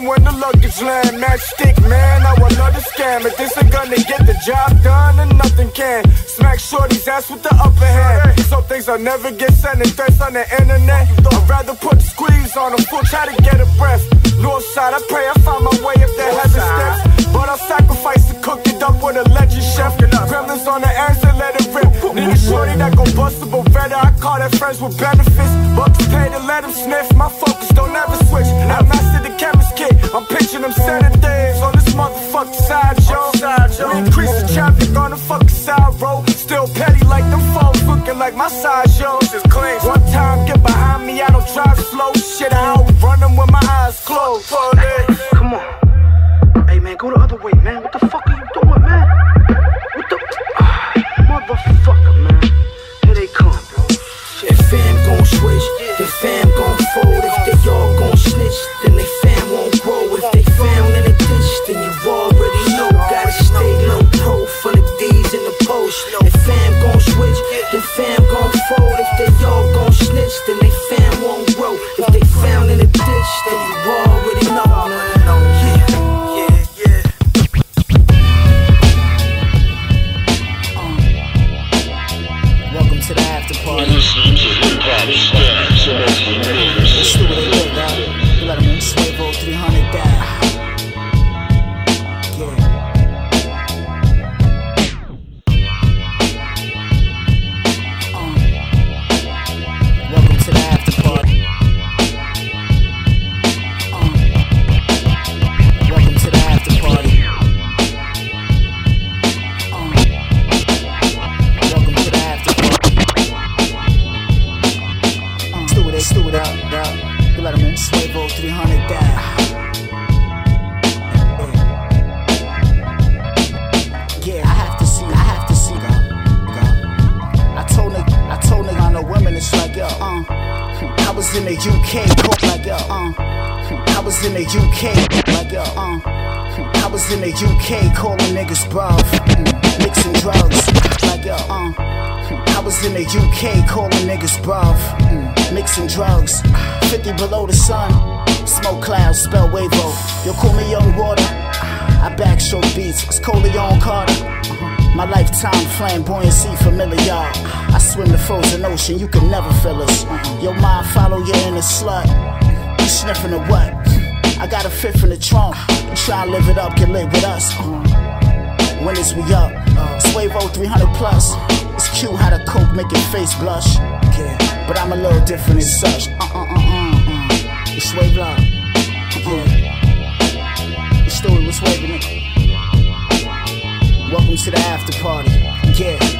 when the luggage land. Matchstick man, I want another scam. If this ain't gonna get the job done, then nothing can. Smack shorty's ass with the upper hand. Some things I'll never get sent and threats on the internet. I'd rather put the squeeze on a full, try to get a breath. North side, I pray I find my way if there heaven steps. But I'll sacrifice to cook it up with a legend chef. Gremlins on the and let it rip. Need a shorty that go bustable better. I call that friends with benefits. Bucks pay to let them sniff. My focus don't ever switch. I mastered the chemist kit. I'm pitching them sedatives on this motherfucking side, yo. We increase the traffic on the fucking side road. Still petty like them phones looking like my side yo. Just clean. One time, get behind me. I don't drive slow. Shit, I outrun them with my eyes closed. Come on. Man, go the other way, man. What the fuck are you doing, man? What the ah, [SIGHS] motherfucker, man? Here they come, bro. If fam gon' switch, then fam gon' fold. If they all gon' snitch, then they fam won't grow. If they found in a ditch, then you already know. Gotta stay low pro for the D's in the post. If fam gon' switch, then fam gon' fold. If they all gon' snitch, then UK, calling niggas bruv, mixing drugs, like, yo, uh. I was in the UK, calling niggas bruv, mixing drugs, 50 below the sun, smoke clouds, spell wavo, yo, call me young water. I back show beats, it's Coleon Carter. My lifetime flamboyancy familiar. I swim the frozen ocean, you can never fill us. Your mind follow you in a slut. You sniffing the what? I got a fit from the trunk. Try to live it up, get lit with us. When is we up? Uh, Swavo 300 plus. It's cute how the coke make your face blush. But I'm a little different as such. Uh uh uh uh. uh. It's Swave Love. Yeah. Let's do it, it. Welcome to the after party. Yeah.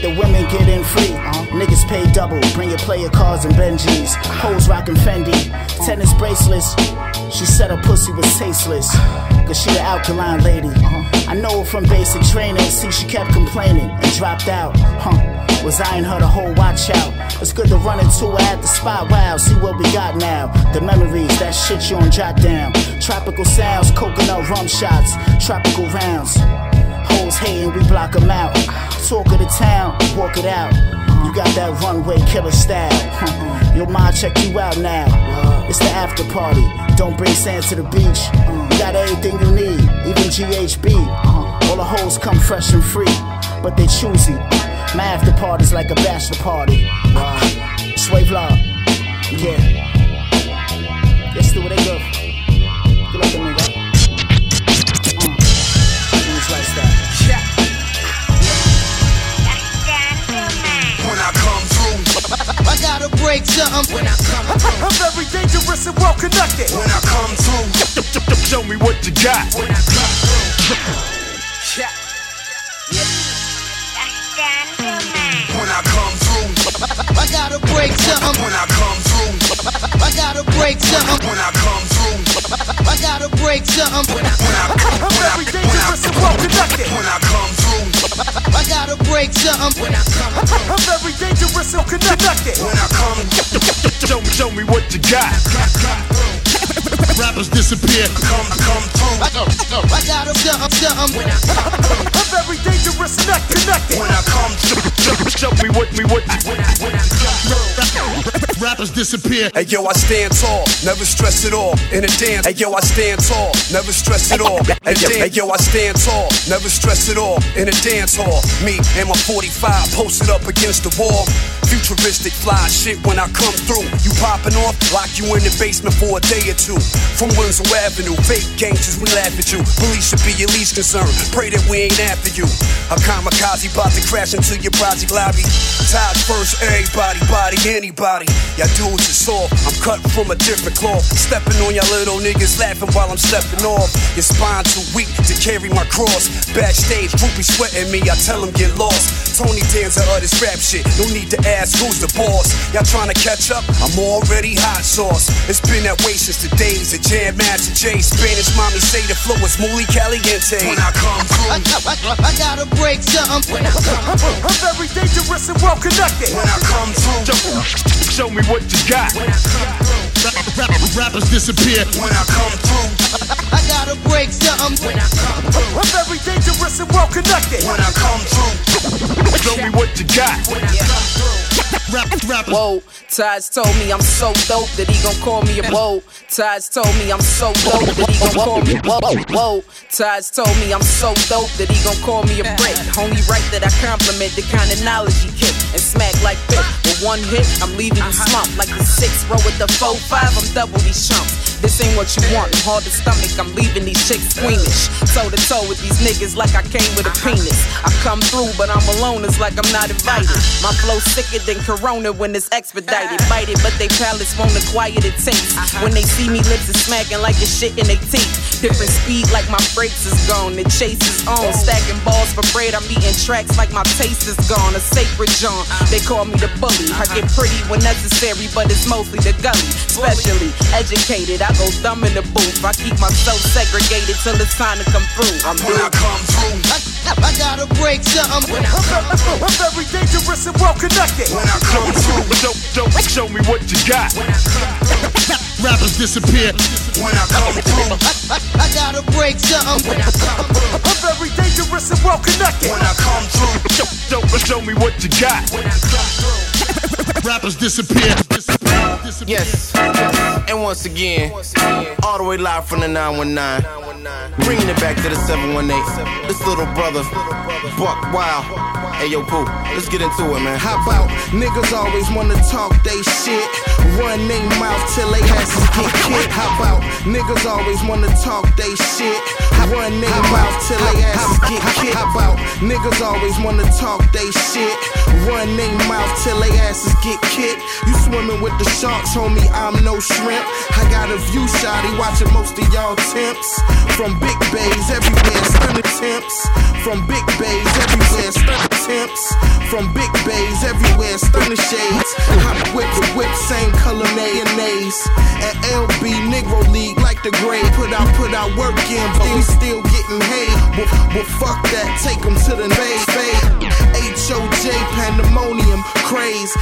The women get in free. Uh. Niggas pay double. Bring your player cards and Benjis. Hoes rockin' Fendi. Tennis bracelets. She said her pussy was tasteless. Cause she the alkaline lady. I know her from basic training. See, she kept complaining and dropped out. Huh. Was eyeing her the whole watch out. It's good to run into her at the spot. Wow, see what we got now. The memories, that shit you on jot down. Tropical sounds, coconut rum shots, tropical rounds. Hoes hating, we block 'em out. Talk of the town, walk it out. You got that runway killer style. [LAUGHS] Your mind check you out now. It's the after party. Don't bring sand to the beach. You got everything you need, even GHB. All the hoes come fresh and free, but they choosy. My after party's like a bachelor party. Sway law, yeah. Break something. When I come through, [LAUGHS] I'm very dangerous and well connected. When I come through, show me what you got. When I come through, when I come through, I gotta break something. when I come through, I gotta break something. when I come through, I gotta break something. when I, when I, I'm very dangerous and well connected. when I come through, I gotta break something. when I come through, [LAUGHS] I'm very dangerous and connected. when I come Show me, show me what you got. Rappers disappear. come, come through, I gotta something, something. I'm very dangerous and connected. when I come through, Show, show me what me what you when I, when I come through. Rappers disappear. Hey yo, I stand tall, never stress it all. In a dance, hey yo, I stand tall, never stress it all. Hey hey yo, I stand tall, never stress it all. In a dance hall, me and my 45 posted up against the wall. Futuristic fly shit when I come through. You popping off, lock you in the basement for a day or two. From Winslow Avenue, fake gangsters, we laugh at you. Police should be your least concern. Pray that we ain't after you. A kamikaze about to crash into your project lobby. Ties first, everybody, body, anybody. Y'all dudes are soft. I'm cut from a different cloth. Stepping on y'all little niggas, laughing while I'm stepping off. Your spine too weak to carry my cross. Backstage, groupies sweating me. I tell them get lost. Tony Danza of this rap shit. No need to ask who's the boss. Y'all trying to catch up? I'm already hot sauce. It's been that way since the days of Jam Master Jay. Spanish mommy say the flow is muy caliente. When I come I, through, I, I, I gotta break something. when I come through, I'm very dangerous and well connected. when I come through, Show, show me what you got. when I come through, Rap, rap, rappers disappear. when I come through, I gotta break something. when I come through, I'm very dangerous and well connected. when I come through, Show me what you got. when I come through. Rap. Whoa, Taj told me I'm so dope that he gon' call me a whoa. Taj told me I'm so dope that he gon' call me whoa. Whoa, Taj told me I'm so dope that he gon' call me a brick. Only right that I compliment the kind of knowledge he kick and smack like this. With one hit, I'm leaving you slumped like the six row with the four five. I'm double these chumps. This ain't what you want. I'm hard to stomach. I'm leaving these chicks squeamish. Toe to toe with these niggas like I came with a penis. I come through, but I'm alone. It's like I'm not invited. My flow sicker than Corona when it's expedited. Ah. Bite it, but they palates won't acquire the taste. Uh-huh. When they see me, lips is smacking like the shit in they teeth. Different speed like my brakes is gone. The chase is on. Stacking balls for bread. I'm eating tracks like my taste is gone. A sacred John. Uh-huh. They call me the bully. I uh-huh. get pretty when necessary, but it's mostly the gully. Specially educated. I go thumb in the booth. I keep myself segregated till it's time to come through. I'm When I come through, I, I gotta break something. when I come [LAUGHS] I'm very dangerous and well connected. When I come through, Show, show, show me what you got. when I come through, Rappers disappear. when I come through, I, I gotta break something. when I come through, I'm very dangerous and well connected. when I come through, Show, show, show me what you got. when I come through. Rappers disappear. disappear. disappear. Yes. And once again, all the way live from the 919. Bringing it back to the 718. This little brother, Buck Wild. Hey, yo, Pooh, let's get into it, man. How about niggas always wanna talk they shit? Run they mouth till they asses get kicked. How about Niggas always wanna talk they shit. Run they mouth till they asses get kicked. How about niggas always wanna talk they shit. Run they mouth till they asses get kicked. You swimming with the sharks, homie, I'm no shrimp. I got a view shotty watching most of y'all temps. From big bays everywhere, stunning temps. From big bays everywhere, stunning temps. From big bays everywhere, stunning shades. Hop whip the whip, same color mayonnaise. At LB Negro League, like the grade. Put out, put out work in, but we still getting paid. Well, well fuck that, take them to the fade. HOJ pandemonium, craze,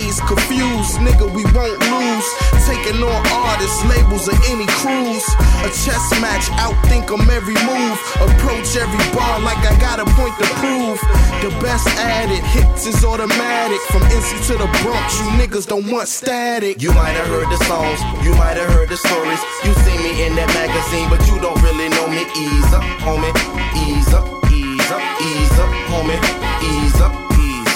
days, confused. Nigga, we won't lose. Taking on artists, labels, or any crews. A chess match, outthink 'em every move. Approach every bar like I got a point to prove. The best at it, hits is automatic. From NC to the Bronx, you niggas don't want static. You might have heard the songs, you might have heard the stories. You see me in that magazine, but you don't really know me. Ease up, homie. Ease up, ease up, ease up, homie. Ease up.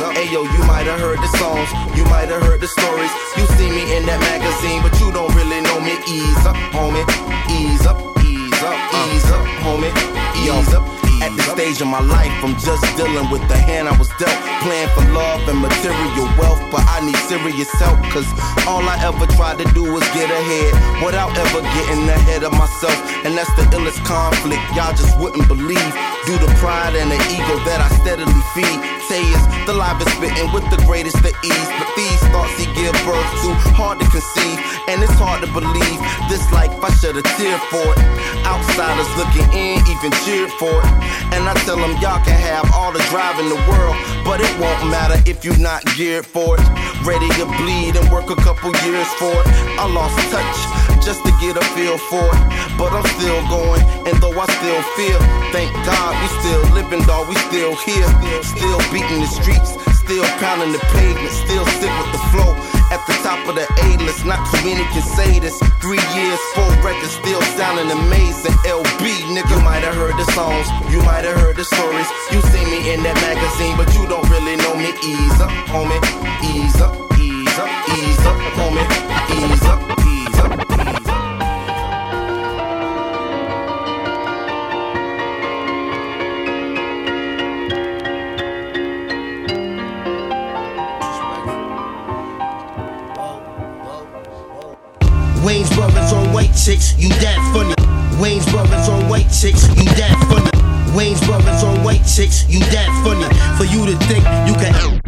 Ayo, you might have heard the songs, you might have heard the stories. You see me in that magazine, but you don't really know me. Ease up, homie. Ease up, ease up, ease up, homie. Ease up. At the stage of my life, I'm just dealing with the hand I was dealt. Playing for love and material wealth, but I need serious help. Cause all I ever tried to do was get ahead without ever getting ahead of myself. And that's the illest conflict, y'all just wouldn't believe. Due to pride and the ego that I steadily feed. The live is spitting with the greatest of ease. But these thoughts he give birth to, hard to conceive. And it's hard to believe this life I shed a tear for it. Outsiders looking in, even cheered for it. And I tell them y'all can have all the drive in the world, but it won't matter if you're not geared for it. Ready to bleed and work a couple years for it. I lost touch just to get a feel for it, but I'm still going. And though I still feel, thank God we still living, dog. We still here, still beating the streets, still pounding the pavement, still stick with the flow. At the top of the A list, not too many can say this. Three years, four records, still sounding amazing. LB, nigga, you might have heard the songs, you might have heard the stories. You see me in that magazine, but you don't really know me. Ease up, homie. Ease up, ease up, ease up, homie. Ease up, chicks, you that funny. Wayans brothers on white chicks, you that funny. Wayans brothers on white chicks, you that funny. For you to think you can.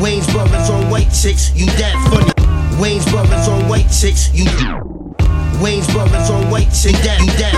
Wayans brothers on white chicks, you that funny. Wayans brothers on white chicks, you. Wayans brothers on white that, you that.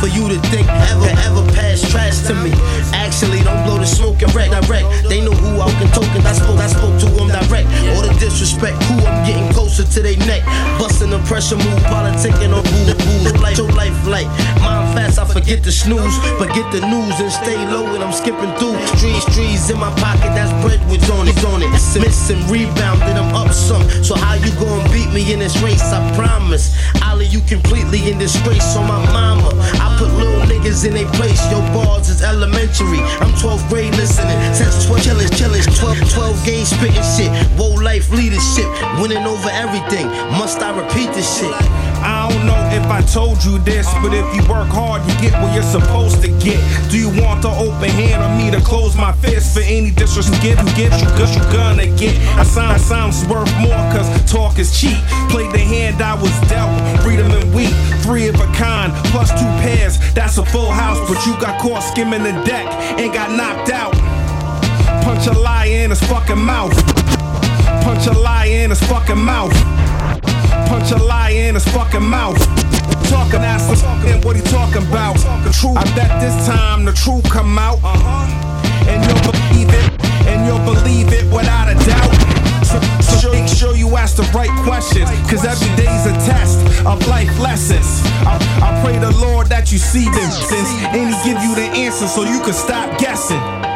For you to think ever, ever pass trash to me. Actually, don't blow the smoke and wreck direct. They know who I can token. I spoke, I spoke to them direct. All the disrespect, who I'm getting closer to their neck. Busting the pressure move, politicking on boo boo. Life, your life light. Mind fast, I forget the snooze. But get the news and stay low and I'm skipping through. Streets, streets in my pocket, that's bread with on it, on it. Missing rebound, then I'm up some. So how you gonna beat me in this race? I promise. Ollie, you completely in disgrace on my mama. I put little niggas in their place. Your bars is elementary. I'm 12th grade listening. Since 12 chillin', chillin', 12, 12 gauge spitting shit. Whoa life leadership. Winning over everything. Must I repeat this shit? I don't know if I told you this, but if you work hard, you get what you're supposed to get. Do you want the open hand or me to close my fist for any disrespect you get? You good, you gonna get. I sound sounds worth more, cause talk is cheap. Play the hand I was dealt, freedom and in week. Three of a kind, plus two pairs, that's a full house. But you got caught skimming the deck and got knocked out. Punch a lie in his fucking mouth. Punch a lie in his fucking mouth. Punch a lie in his fucking mouth. Talking ass talking what he talking about. The truth. I bet this time the truth come out. Uh-huh. And you'll believe it. And you'll believe it without a doubt. So, so make sure you ask the right questions. Cause every day's a test of life lessons. I, I pray the Lord that you see them since and he give you the answer so you can stop guessing.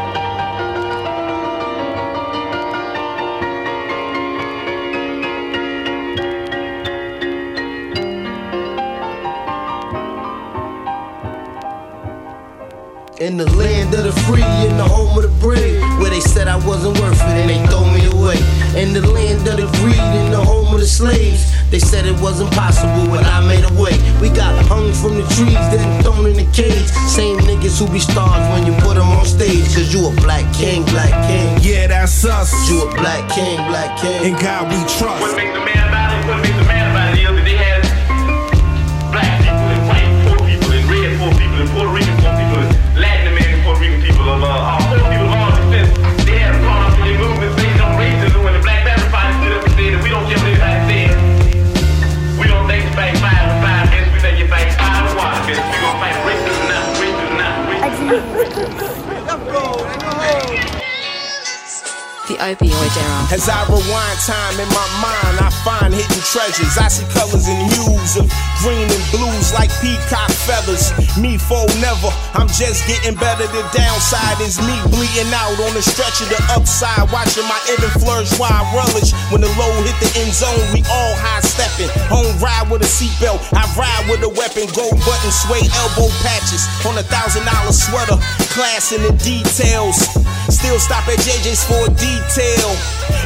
In the land of the free, in the home of the brave, where they said I wasn't worth it and they throw me away. In the land of the greed, in the home of the slaves, they said it wasn't possible when I made a way. We got hung from the trees, then thrown in the cage. Same niggas who be stars when you put them on stage. Cause you a black king, black king. Yeah, that's us. You a black king, black king. In God we trust. What makes the man about it, what makes the man opioid era. As I rewind time in my mind, I find hidden treasures. I see colors and hues of green and blues like peacock feathers. Me for never, I'm just getting better. The downside is me bleeding out on the stretch of the upside. Watching my even flourish while I relish. When the low hit the end zone, we all high stepping. Home ride with a seatbelt, I ride with a weapon. Gold button, suede elbow patches on a thousand dollar sweater. Class in the details. Still stop at JJ's for detail.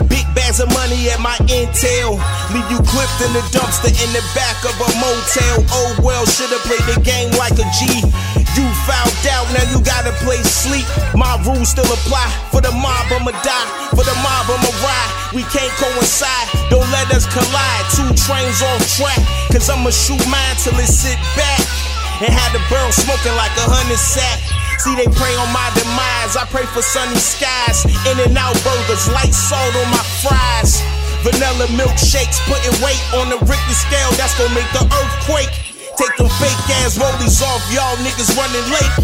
Big bags of money at my intel. Leave you clipped in the dumpster in the back of a motel. Oh well, should've played the game like a G. You fouled out, now you gotta play sleep. My rules still apply. For the mob, I'ma die. For the mob, I'ma ride. We can't coincide, don't let us collide. Two trains off track, cause I'ma shoot mine till it sit back. And have the barrel smoking like a hundred sack. See, they pray on my demise. I pray for sunny skies. In-N-Out burgers, light salt on my fries. Vanilla milkshakes, putting weight on the Richter scale. That's gonna make the earthquake. Take them fake ass rollies off, y'all niggas running late.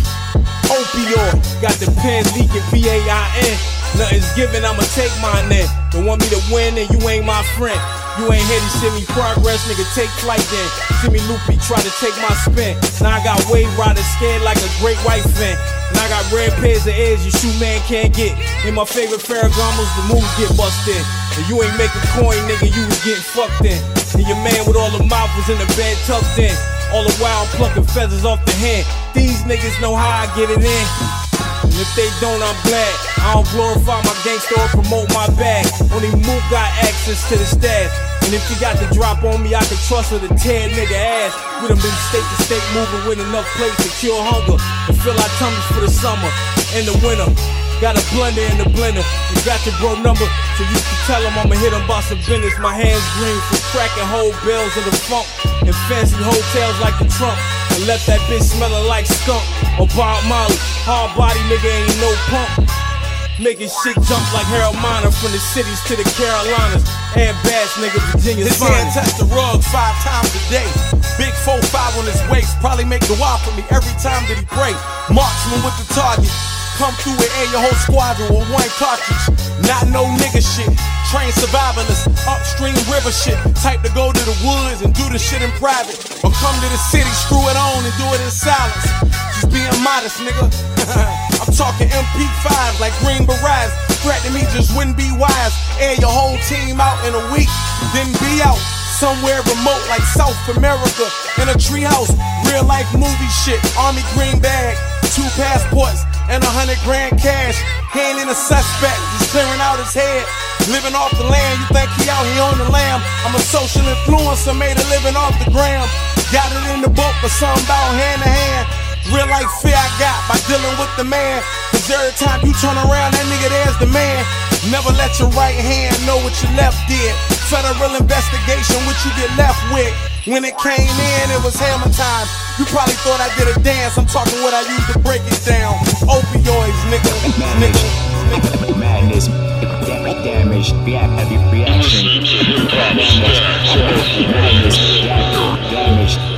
Opioid, got the pen leaking, P A I N. Nothing's given, I'ma take mine then. Don't want me to win, and you ain't my friend. You ain't here to see me progress, nigga. Take flight then. See me loopy, try to take my spin. Now I got wave riders scared like a great white fin. And I got red pairs of ears you shoot man can't get. In my favorite Ferragamo's, the moves get busted. And you ain't making coin, nigga, you was getting fucked in. And your man with all the mouth was in the bed tucked in. All the while I'm plucking feathers off the hand. These niggas know how I get it in. And if they don't, I'm glad. I don't glorify my gangster or promote my bag. Only Mook got access to the stash. And if you got the drop on me, I can trust her to tear nigga ass. We done been state to state moving with enough plates to cure hunger. And fill our tummies for the summer and the winter. Got a blender in the blender. You got your bro number, so you can tell him I'ma hit him by some business. My hands green for cracking whole bells of the funk. In fancy hotels like the Trump. And left that bitch smelling like skunk or Bob Marley. Hard body nigga ain't no pump. Making shit jump like Harold Miner from the cities to the Carolinas. And bass, nigga, Virginia's His hand finest. touch the rugs five times a day. Big 4-5 on his waist, probably make the wild for me every time that he pray. Marksman with the target. Come through and air your whole squadron with one cartridge. Not no nigga shit. Train survivalists, upstream river shit. Type to go to the woods and do the shit in private. Or come to the city, screw it on and do it in silence. Just being modest, nigga. [LAUGHS] I'm talking MP5 like Green Berets. Threatening me just wouldn't be wise. Air your whole team out in a week, then be out somewhere remote like South America in a treehouse. Real life movie shit. Army green bag, two passports, and a hundred grand cash. Hand in a suspect, just clearing out his head. Living off the land, you think he out here on the lamb. I'm a social influencer, made a living off the gram. Got it in the book, but something about hand to hand. Real life fear I got by dealing with the man. Cause every time you turn around, that nigga there's the man. Never let your right hand know what your left did. Federal investigation, what you get left with. When it came in, it was hammer time. You probably thought I did a dance. I'm talking what I used to break it down. Opioids, nigga. nigga. Madness, da- damage, react, heavy reaction. Madness, damage,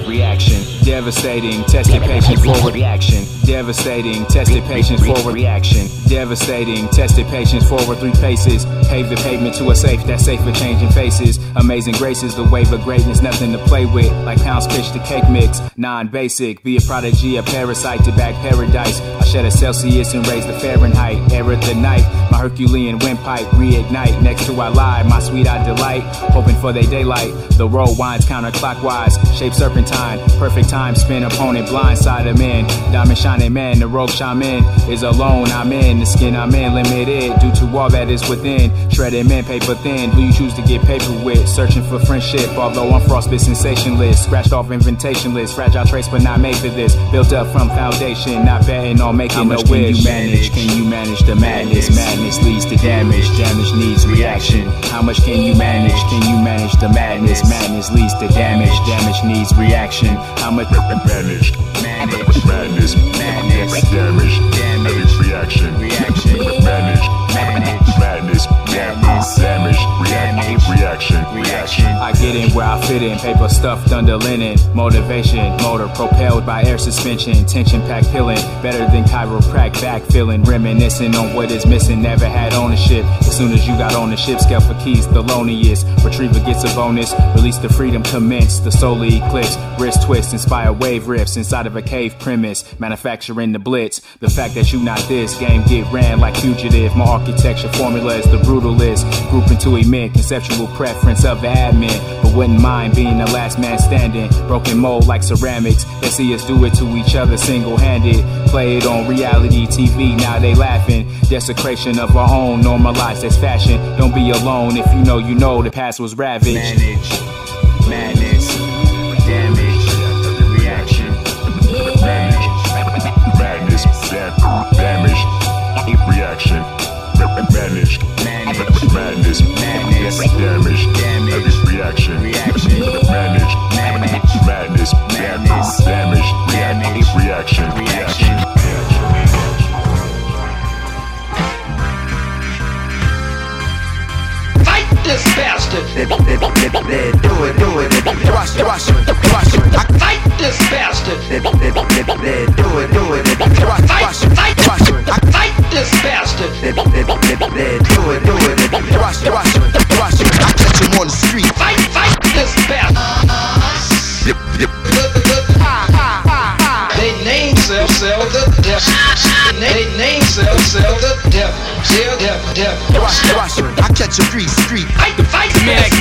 reaction. Devastating, tested patients forward reaction. Devastating, tested patients forward reaction. Devastating, tested patients forward three paces. Pave the pavement to a safe that's safe for changing faces. Amazing graces, the wave of greatness, nothing to play with. Like pounds pitch to cake mix, non basic. Be a prodigy, a parasite to back paradise. I shed a Celsius and raise the Fahrenheit. Air at the night, my Herculean windpipe reignite. Next to I lie, my sweet eye delight. Hoping for their daylight. The road winds counterclockwise. Shape serpent serpentine. Perfect time, spin opponent, blindside him in. Diamond shining man, the rogue shaman is alone. I'm in the skin I'm in, limited due to all that is within. Shredded men, paper thin. Who you choose to get paper with? Searching for friendship, although I'm frostbit sensationless. Scratched off invitation list, fragile trace, but not made for this. Built up from foundation, not betting on making How much no can wish. you manage? Can you manage the madness? Madness leads to damage. Damage needs reaction. How much can you manage? Can you manage the madness? Madness leads to damage. Damage needs reaction. How much manage? Manage. Madness. Madness. Damage. Damage. Reaction. Reaction. Manage. Manage. Madness. Madness. Damage. Reaction. Reaction. Reaction. reaction. I get in where I fit in. Paper stuffed under linen. Motivation. Motor propelled by air suspension. Tension packed pilling. Better than chiropractic back feeling. Reminiscing on what is missing. Never had ownership. As soon as you got ownership, scale for keys. The loneliest. Retriever gets a bonus. Release the freedom commence. The solar eclipse. Wrist twist. Inspire wave riffs inside of a cave premise. Manufacturing the blitz. The fact that you not this game get ran like fugitive. My architecture formula is the brutalist. Group into emit conceptual preference of admin. But wouldn't mind being the last man standing. Broken mold like ceramics. They see us do it to each other single handed. Play it on reality TV. Now they laughing. Desecration of our own normalized as fashion. Don't be alone if you know you know the past was ravaged. Manage. Madness. Damage. Reaction. Manage. Madness. Damage. Reaction. Manage. Manage. Madness. Madness. Damage. Damage. Reaction. Reaction. Manage. Manage. Madness. Madness. Damage. Damage. Reaction. Reaction. Fight this bastard. Do it, do it, crush, crush, crush. I fight this bastard. Do it, do it, crush, Fight, crush, fight, crush. I fight this bastard. Do it, do it, crush, crush, crush. I catch him on the street. Fight, fight this bastard. Sell, sell the death. They name sell, sell the death. Sell death, death. Crush, crush. I catch a street, street. Fight, fight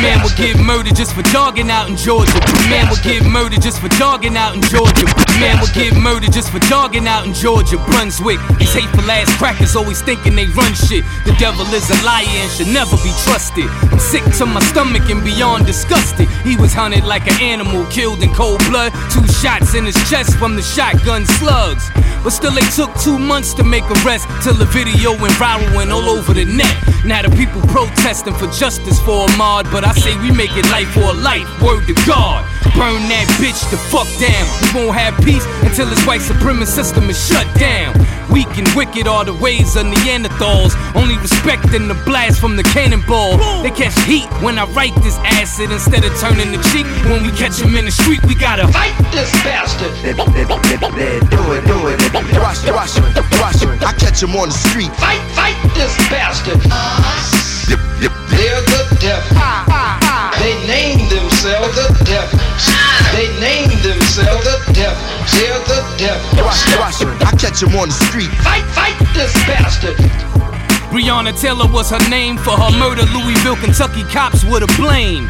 man would bastard. get murdered just for jogging out in Georgia. Man would get murdered just for jogging out in Georgia. Man would get murdered just for jogging out in Georgia, Brunswick. These hateful ass crackers always thinking they run shit. The devil is a liar and should never be trusted. I'm sick to my stomach and beyond disgusted. He was hunted like an animal, killed in cold blood. Two shots in his chest from the shotgun slugs. But still, they took two months to make arrest till the video went viral and all over the net. Now the people protesting for justice for Ahmaud, but I say we make it life for life. Word to God, burn that bitch the fuck down. We won't have peace until this white supremacist system is shut down. Weak and wicked are the ways of Neanderthals, only respecting the blast from the cannonball. They catch heat when I write this acid instead of turning the cheek. When we catch them in the street, we gotta Fight this bastard. Catch him on the street. Fight, fight this bastard. They're the deaf. They named themselves the deaf. They named themselves the deaf. They're the deaf. Crush, crush. I catch him on the street. Fight, fight this bastard. Breonna Taylor was her name for her murder. Louisville, Kentucky cops would have blamed.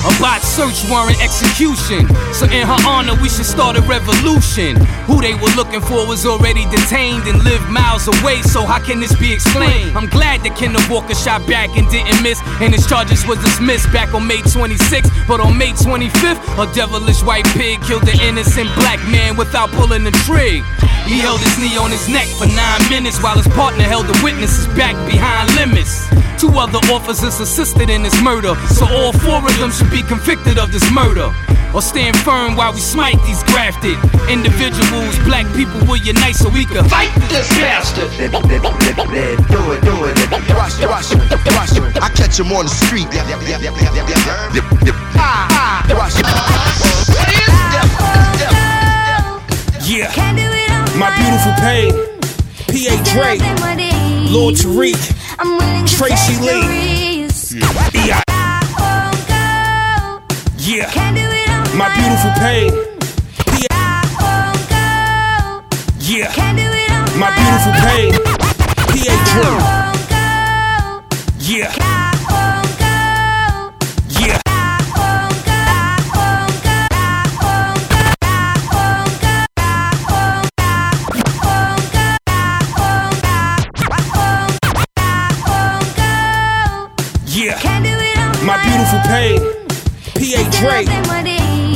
A bot search warrant execution. So in her honor, we should start a revolution. Who they were looking for was already detained and lived miles away. So how can this be explained? I'm glad that Kenneth Walker shot back and didn't miss, and his charges was dismissed back on May 26th. But on May 25th, a devilish white pig killed an innocent black man without pulling the trigger. He held his knee on his neck for nine minutes while his partner held the witnesses back behind limits. Two other officers assisted in this murder, so all four of them should be convicted of this murder. Or stand firm while we smite these grafted individuals. Black people will unite so we can Fight this bastard. Do it, do it. I catch him on the street. Crush. Yeah. My beautiful pain. P.A. Drake. Lord Tariq. Tracy Lee. Yeah. Yeah. My beautiful pain. Yeah. My beautiful pain. P.A. Yeah. Yeah. Beautiful Pain, P.A. Dre,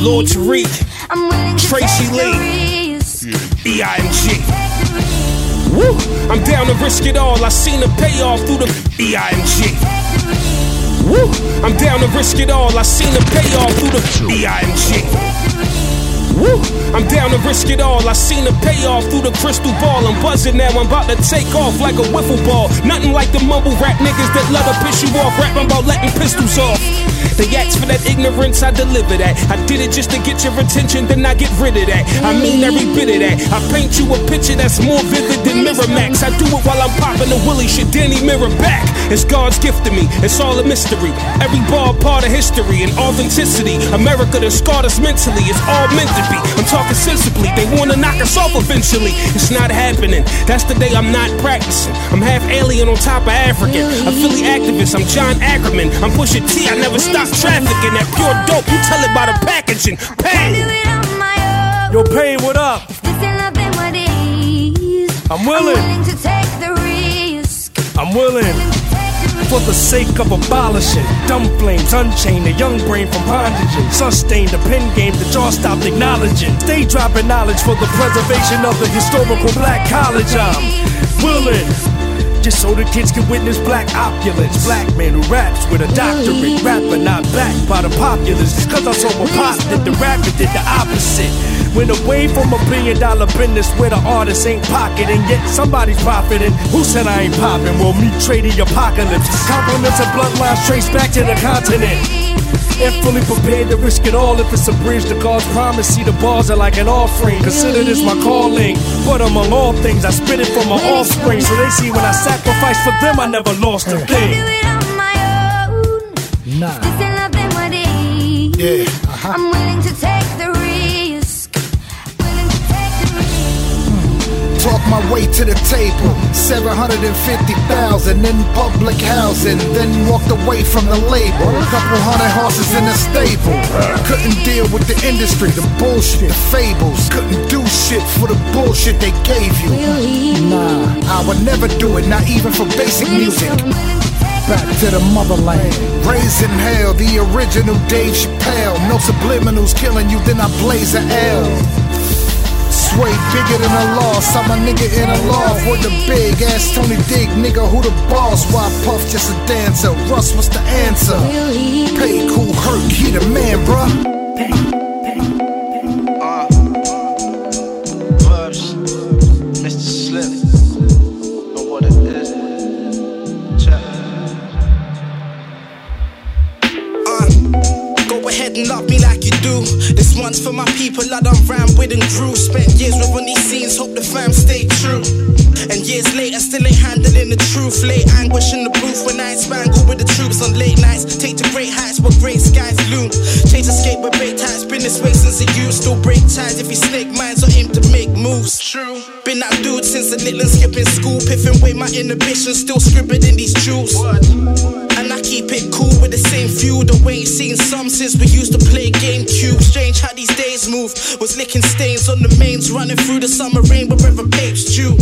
Lord Tariq, Tracy Lee, E.I.M.G. Woo! I'm down to risk it all. I seen the payoff through the E.I.M.G. Woo! I'm down to risk it all. I seen the payoff through the E.I.M.G. Woo! I'm down to risk it all. I seen the payoff through the crystal ball. I'm buzzing now. I'm about to take off like a wiffle ball. Nothing like the mumble rap niggas that love to piss you off. Rapping about letting pistols off. They ask for that ignorance, I deliver that. I did it just to get your attention, then I get rid of that. I mean every bit of that. I paint you a picture that's more vivid than Miramax. I do it while I'm popping the Willie shit, Danny Mirror back. It's God's gift to me. It's all a mystery. Every bar part of history and authenticity. America that scarred us mentally. It's all meant to be. I'm talking sensibly. They wanna knock us off eventually. It's not happening. That's the day I'm not practicing. I'm half alien on top of African. A Philly activist. I'm John Ackerman. I'm pushing T. I never stop trafficking. That pure dope. You tell it by the packaging. Pain. Yo, Pain, what up? I'm willing. I'm willing. For the sake of abolishing dumb flames, unchain the young brain from bondage, sustain the pen game that y'all stopped acknowledging. Stay dropping knowledge for the preservation of the historical black college. I'm willing. Just so the kids can witness black opulence. Black man who raps with a doctorate. Rapper not backed by the populace. Cause I saw a pop that the rapper did the opposite. Went away from a billion dollar business where the artist ain't pocketing, yet somebody's profiting. Who said I ain't popping? Well, me trading apocalypse. Compliments of bloodlines traced back to the continent. And fully prepared to risk it all if it's a bridge to God's promise. See, the bars are like an offering. Consider this my calling. But among all things, I spit it from my offspring. So they see when I sacrifice for them, I never lost a thing. Nah. Yeah. I'm Talk my way to the table. 750,000 in public housing. Then walked away from the label. A Couple hundred horses in the stable. Couldn't deal with the industry, the bullshit, the fables. Couldn't do shit for the bullshit they gave you. Nah, I would never do it, not even for basic music. Back to the motherland. Raising hell, the original Dave Chappelle. No subliminals killing you, then I blaze a L. Sway bigger than a loss. I'm a nigga in a loft with the big ass Tony Dig, nigga. Who the boss? Why Puff just a dancer? Russ, what's the answer? Pay cool hurt, he the man, bruh. Verbs, Mr. Slip, know what it is. Check. Uh, go ahead and love me This one's for my people I done ran with and grew. Spent years with on these scenes, hope the fam stay true. And years later, still ain't handling the truth. Late anguish in the booth when I spangle with the troops on late nights. Take to great heights where great skies loom. Chase escape with bait ties. Been this way since the youth. Still break ties if you snake minds or aim to make moves. True. Been that dude since the little skipping school. Piffing away my inhibitions. Still scribbled in these jewels. And I keep it cool with the same few. The way you seen some since we used to play GameCube. Strange how these days move. Was licking stains on the mains, running through the summer rain wherever babes due.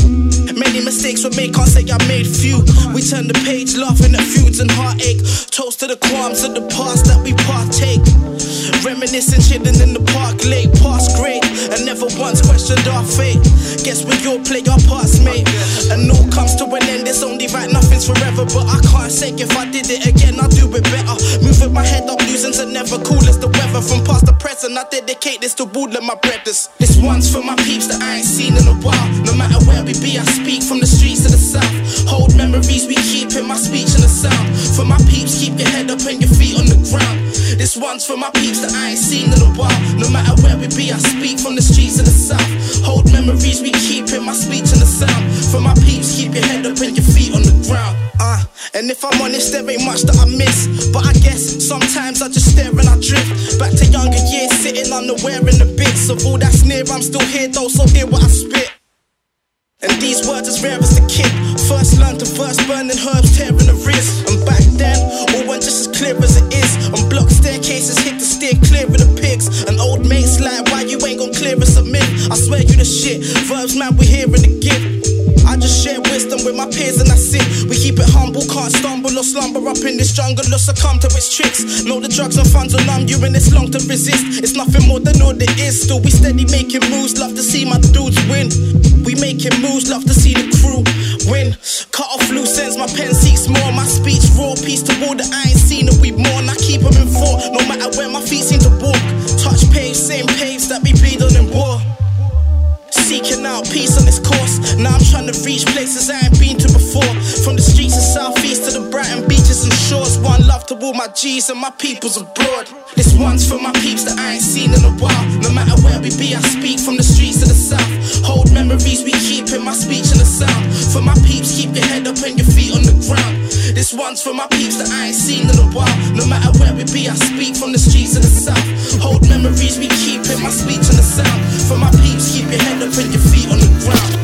Many mistakes were made, can't say I made few. We turn the page, laughing at feuds and heartache. Toast to the qualms of the past that we partake. Reminiscing, chilling in the park late, past great, and never once questioned our fate. Guess we all play our parts, mate. And all comes to an end, it's only right, nothing's forever. But I can't say if I did it again, I'll do it better. Moving my head up, losing to never cool as the weather. From past to present, I dedicate this to all of my brothers. This one's for my peeps that I ain't seen in a while. No matter where we be, I speak from the streets of the south. Hold memories we keep in my speech and the sound. For my peeps, keep your head up and your feet on the ground. This one's for my peeps that I ain't seen in a while. No matter where we be, I speak from the streets of the south. Hold memories we keep in my speech and the sound. For my peeps, keep your head up and your feet on the ground. Uh, and if I'm honest, there ain't much that I miss. But I guess sometimes I just stare and I drift. Back to younger years, sitting unaware in the bits of all that's near. I'm still here though, so hear what I spit. And these words as rare as a kid. First learned to verse burning herbs, tearing the wrist. And back then, all went just as clear as it is. On block staircases, hit the steer clear of the pigs. And old mates like, why you ain't gon' clear us a myth? I swear you the shit. Verbs, man, we here in the gift. I just share wisdom with my peers and I see We keep it humble, can't stumble or slumber up in this jungle or succumb to its tricks. Know the drugs and funds will numb you and it's long to resist. It's nothing more than all there is. Still, we steady making moves, love to see my dudes win. We making moves, love to see the crew win. Cut off loose ends, my pen seeks more. My speech raw, peace to all that I ain't seen and we mourn. I keep them in four, no matter where my feet seem to walk. Touch page, same page that we bleed on in war seeking out peace on this course. Now I'm trying to reach places I ain't been to before. From the streets of southeast to the Brighton beaches and shores. One love to all my G's and my peoples abroad. This one's for my peeps that I ain't seen in a while. No matter where we be, I speak from the streets of the south. Hold memories we keep in my speech and the sound. For my peeps, keep your head up and your feet on the ground. This one's for my peeps that I ain't seen in a while. No matter where we be, I speak from the streets of the south. Hold memories we keep in my speech and the sound. For my peeps, keep your head up and your feet on the ground.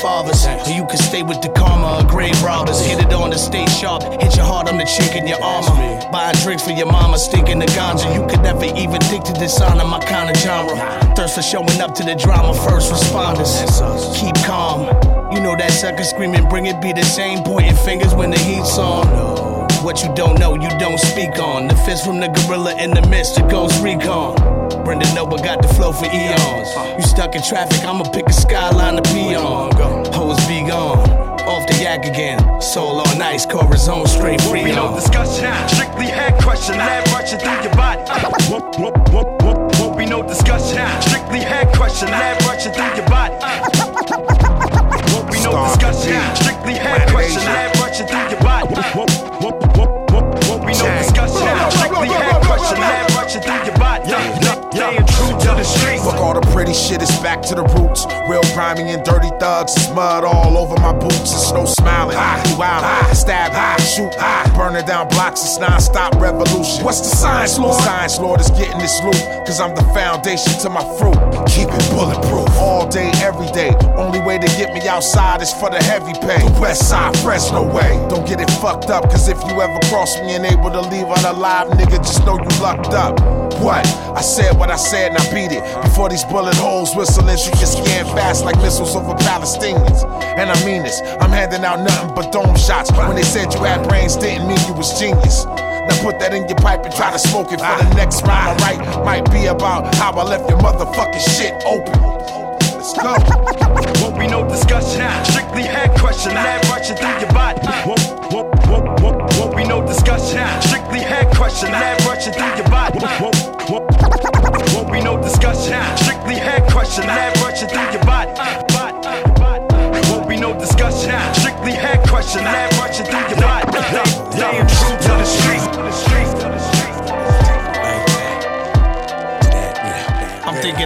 Fathers. Or you can stay with the karma of grave robbers. Hit it on the stay sharp. Hit your heart, I'm the chink in your armor. Buying drinks for your mama, stinking the ganja. You could never even think to dishonor my kind of genre. Thirst for showing up to the drama, first responders. Keep calm. You know that sucker screaming, bring it, be the same, pointing fingers when the heat's on. What you don't know, you don't speak on. The fist from the gorilla in the midst, the ghost recon. Brendan Noble got the flow for eons. You stuck in traffic, I'ma pick a skyline to be on. Hoes be gone. Off yak again. Soul on ice, corazon straight free We no discussion, strictly head crushing, lead rushing through your body. Won't, won't, won't, won't, won't be no discussion, strictly head crushing, lead rushing through your body. Won't be no discussion, strictly head crushing, lead rushing through your body. Won't, won't, won't, won't, won't be no discussion, strictly head the streets. Fuck all the pretty shit, it's back to the roots. Real grimy and dirty thugs, it's mud all over my boots. It's no smiling, I you out, ah, stab, I ah, shoot, I burning down blocks. It's non-stop revolution. What's the science, Lord? The science, Lord, is getting this loot, cause I'm the foundation to my fruit. Keep it bulletproof all day, every day. Only way to get me outside is for the heavy pay. The West Side, Fresno way. Don't get it fucked up, cause if you ever cross me and able to leave unalive, nigga, just know you lucked up. What? I said what I said and I beat it. Before these bullet holes whistling, she get scanned fast like missiles over Palestinians. And I mean this, I'm handing out nothing but dome shots. When they said you had brains, didn't mean you was genius. Now put that in your pipe and try to smoke it for the next rhyme I write. Might be about how I left your motherfucking shit open. Let's go. Won't be no discussion, strictly head crushing, lead rushing through your body. Won't, won't, won't, won't, won't be no discussion, strictly head crushing, lead rushing through your body. Won't, won't, won't be no discussion, strictly head crushing, lead rushing through your body. Won't be no discussion, strictly head crushing, lead rushing through your body.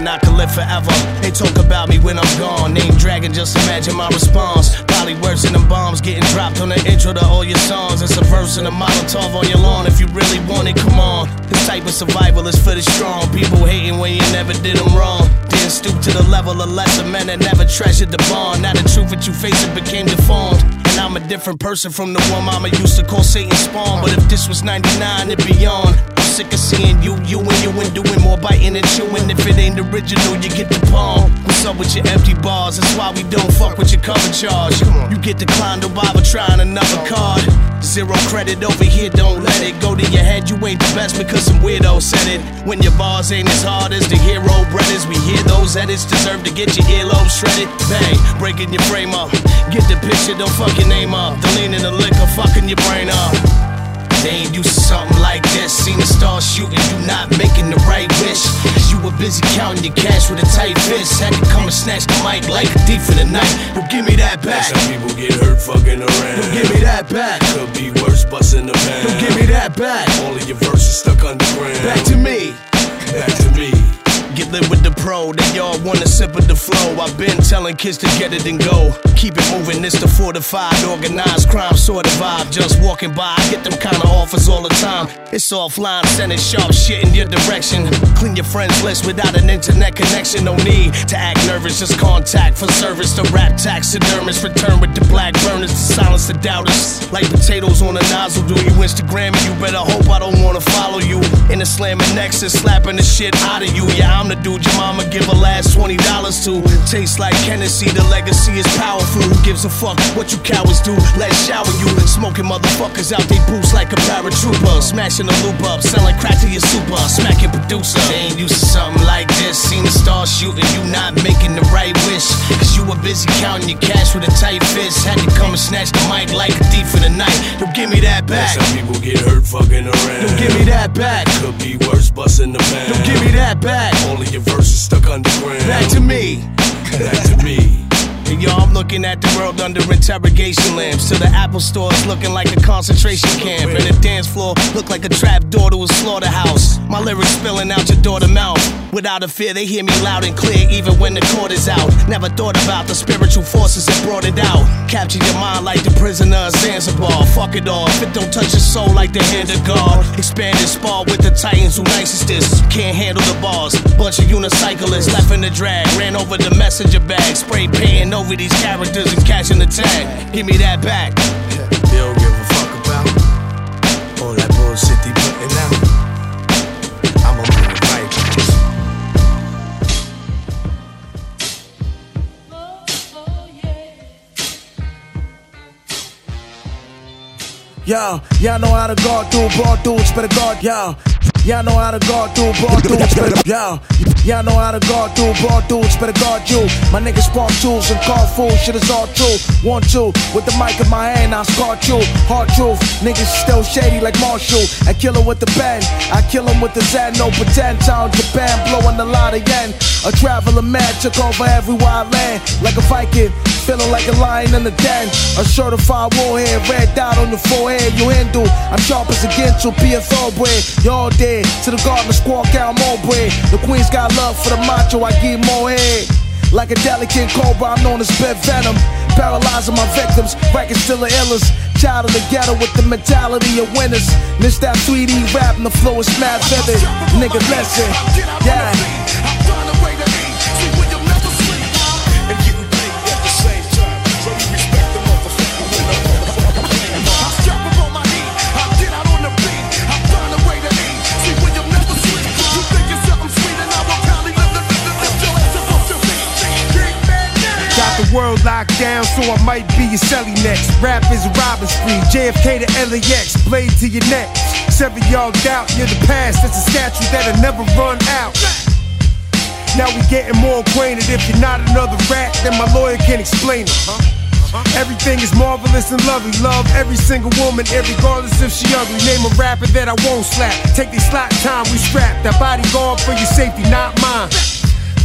I could live forever. They talk about me when I'm gone. Name dragon, just imagine my response. Probably worse than them bombs getting dropped on the intro to all your songs. It's a verse and a Molotov on your lawn. If you really want it, come on. This type of survival is for the strong. People hating when you never did them wrong. Didn't stoop to the level of lesser men that never treasured the bond. Now the truth that you face it became deformed. And I'm a different person from the one mama used to call Satan spawn. But if this was 99 it'd I'm sick of seeing you, you and you and doing more biting and chewing. If it ain't original, you get the palm. What's up with your empty bars? That's why we don't fuck with your cover charge. You get declined by trying another card. Zero credit over here, don't let it go to your head. You ain't the best because some weirdo said it. When your bars ain't as hard as the hero brothers, we hear those edits deserve to get your earlobe shredded. Bang, breaking your frame up. Get the picture, don't fuck your name up. The lean in the liquor, fucking your brain up. They ain't used to something like this. Seen the stars shooting, you not making the right wish. You were busy counting your cash with a tight fist. Had to come and snatch the mic like a thief in the night. Yo, give me that back. Some people get hurt fucking around. Yo, give me that back. Could be worse, busting the pan. Yo, give me that back. All of your verses stuck underground. Back to me. Back to me. Get lit with the pro. They all wanna sip of the flow. I've been telling kids to get it and go. Keep it moving, it's the fortified, organized crime sort of vibe. Just walking by, I get them kind of offers all the time. It's offline, sending sharp shit in your direction. Clean your friends list without an internet connection. No need to act nervous, just contact for service. The rap taxidermist return with the black burners to silence the doubters. Like potatoes on a nozzle, do you Instagram? You better hope I don't wanna follow you. In a slamming nexus, slapping the shit out of you. Yeah, I'm the dude your mama give her last $20 to. Tastes like Hennessy, the legacy is powerful. Who gives a fuck what you cowards do? Let's shower you. And smoking motherfuckers out they boots like a paratrooper. Smashing the loop up, selling crack to your super. Smacking producer. They ain't used to something like this. Seen the star shooting, you not making the right wish. Cause you were busy counting your cash with a tight fist. Had to come and snatch the mic like a thief in the night. Don't give me that back. Some people get hurt fucking around. Don't give me that back. Could be worse, busting the pound. Don't give me that back. All of your verses stuck underground. Back to me. Back to me. And yo, I'm looking at the world under interrogation lamps. So the Apple store is looking like a concentration camp. And the dance floor look like a trap door to a slaughterhouse. My lyrics spilling out your daughter mouth. Without a fear, they hear me loud and clear, even when the court is out. Never thought about the spiritual forces that brought it out. Capture your mind like the prisoner of Zanzibar. Fuck it all, if it don't touch your soul like the hand of God. Expanded spar with the titans who nice as this. Can't handle the bars. Bunch of unicyclists left in the drag. Ran over the messenger bag. Spray paint over these characters and cashing the tag. Give me that back. They don't give a fuck about all that bullshit they putting out. I'ma bring it right back. Yo, y'all know how to guard through ball dudes, better guard y'all. Y'all know how to guard through ball dudes, better yo. Y'all know how to guard through ball dudes, better guard you. My niggas spark tools and call fools, shit is all true. One, two, with the mic in my hand, I scar you. Hard truth, niggas still shady like Marshall. I kill him with the pen, I kill him with the Zen, no pretend. Town Japan, blowing a lot of yen. A traveler man took over every wild land like a Viking. Feeling like a lion in the den. A certified warhead, red dot on the forehead. You handle. I'm sharp as a gintu, be a thoroughbred. Y'all dead to the garden squawk out more bread. The queen's got love for the macho, I give more head. Like a delicate cobra, I'm known as spit venom. Paralyzing my victims, bracket still the illest. Child of the ghetto with the mentality of winners. Miss that 3D rap and the flow is mad vivid. Nigga, listen. Yeah. World locked down, so I might be your celly next. Rap is a robbing spree. JFK to LAX, blade to your neck. Seven y'all doubt you're the past. That's a statue that'll never run out. Now we getting more acquainted. If you're not another rat, then my lawyer can explain it. Everything is marvelous and lovely. Love every single woman, regardless if she ugly. Name a rapper that I won't slap. Take the slot time, we strap. That bodyguard for your safety, not mine.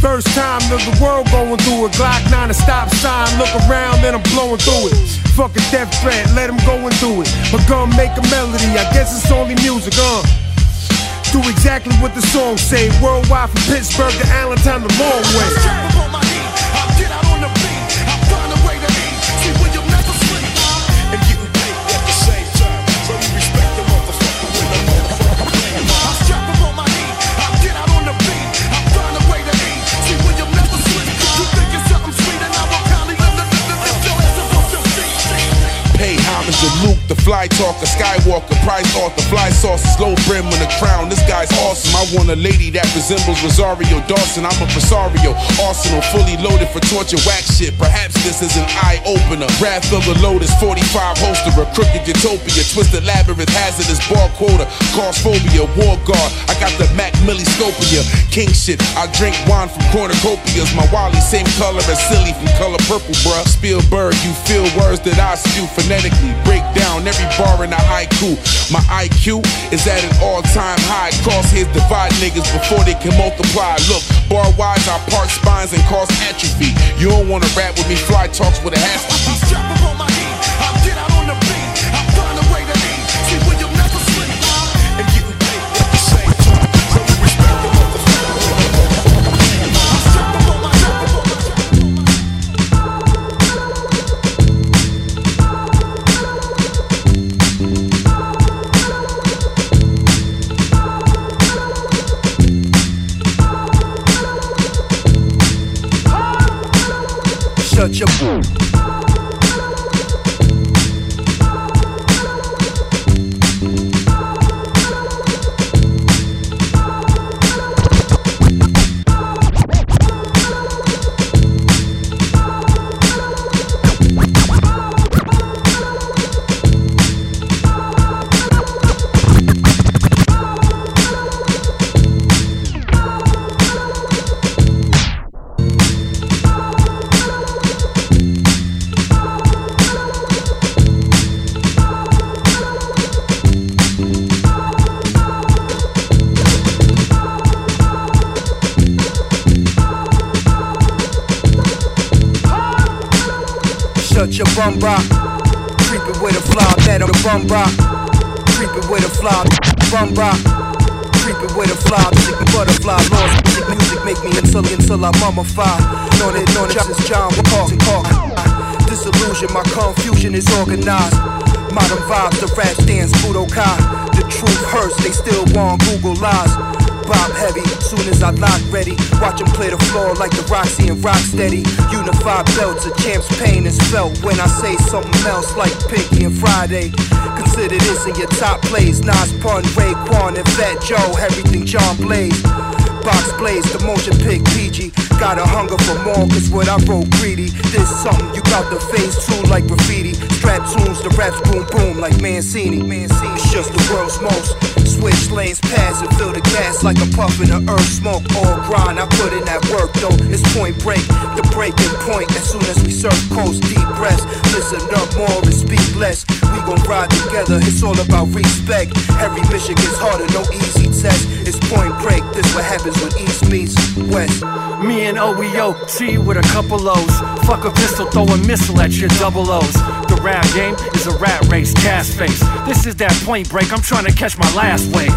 First time of the world going through it. Glock 9 a stop sign. Look around, then I'm blowing through it. Fuck a death threat, let him go and do it. But gun make a melody, I guess it's only music, uh. Do exactly what the song say. Worldwide from Pittsburgh to Allentown, the long way. The fly talker, Skywalker, prize author, fly sauces, slow brim and a crown. This guy's awesome. I want a lady that resembles Rosario Dawson. I'm a presario, arsenal fully loaded for torture, whack shit. Perhaps this is an eye opener. Wrath of the Lotus, 45 holster, a crooked utopia, twisted labyrinth, hazardous bar quota, cause phobia, war guard. I got the Mac scopia, king shit. I drink wine from cornucopias. My Wally, same color as silly from color purple, bruh. Spielberg, you feel words that I spew phonetically. Break down every bar in a haiku. My IQ is at an all-time high. Crosshairs divide niggas before they can multiply. Look, bar wise, I part spines and cause atrophy. You don't wanna rap with me, fly talks with a has. Shut your your bum rock. Creeping with a fly, that bum rock. Creeping with a fly, bum rock. Creeping with a fly, music butterfly. Lost music, music make me until until I mummify. Known it, known it since John Cork. Disillusion, my confusion is organized. Modern vibes, the rap stands Budokai. The truth hurts, they still want Google lies. Bob heavy, soon as I lock ready. Watch him play the floor like the Roxy and Rocksteady. Unified belts, a champ's pain is felt when I say something else like Pinky and Friday. Consider this in your top plays. Nas Pun, Raekwon, and Fat Joe. Everything John Blaze. Box Blaze, the motion pick PG. Got a hunger for more, cause what I wrote greedy. This something you got the face too like graffiti. Strap tunes, the raps boom boom like Mancini. Mancini, it's just the world's most. Switch lanes pass and fill the gas like a puff in the earth smoke. All grind, I put in that work though. It's point break, the breaking point. As soon as we serve coast, deep breaths. Listen up more and speak less. We gon' ride together, it's all about respect. Every mission gets harder, no easy test. It's point break, this what happens when East meets West. Me and OEO, you with a couple O's. Fuck a pistol, throw a missile at your double O's. The rap game is a rat race, gas face. This is that point break, I'm trying to catch my last wave.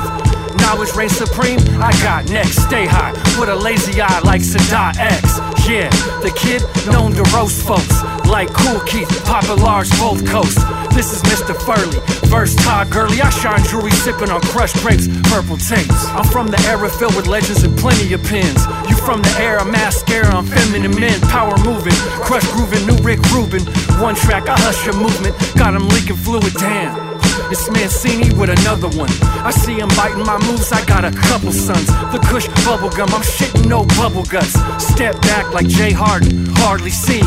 Knowledge reigns supreme, I got next, stay high. With a lazy eye like Sadat X. Yeah, the kid known to roast folks. Like Kool Keith, Papa Large, both coasts. This is Mr. Furley, verse Todd Gurley. I shine jewelry sipping on crushed grapes, purple tapes. I'm from the era filled with legends and plenty of pins. You from the era, mascara on feminine men, power moving, crush grooving, new Rick Rubin. One track, I hush your movement, got him leaking fluid, damn. It's Mancini with another one. I see him biting my moves, I got a couple sons. The Kush bubblegum, I'm shitting no bubble guts. Step back like Jay Harden, hardly seen.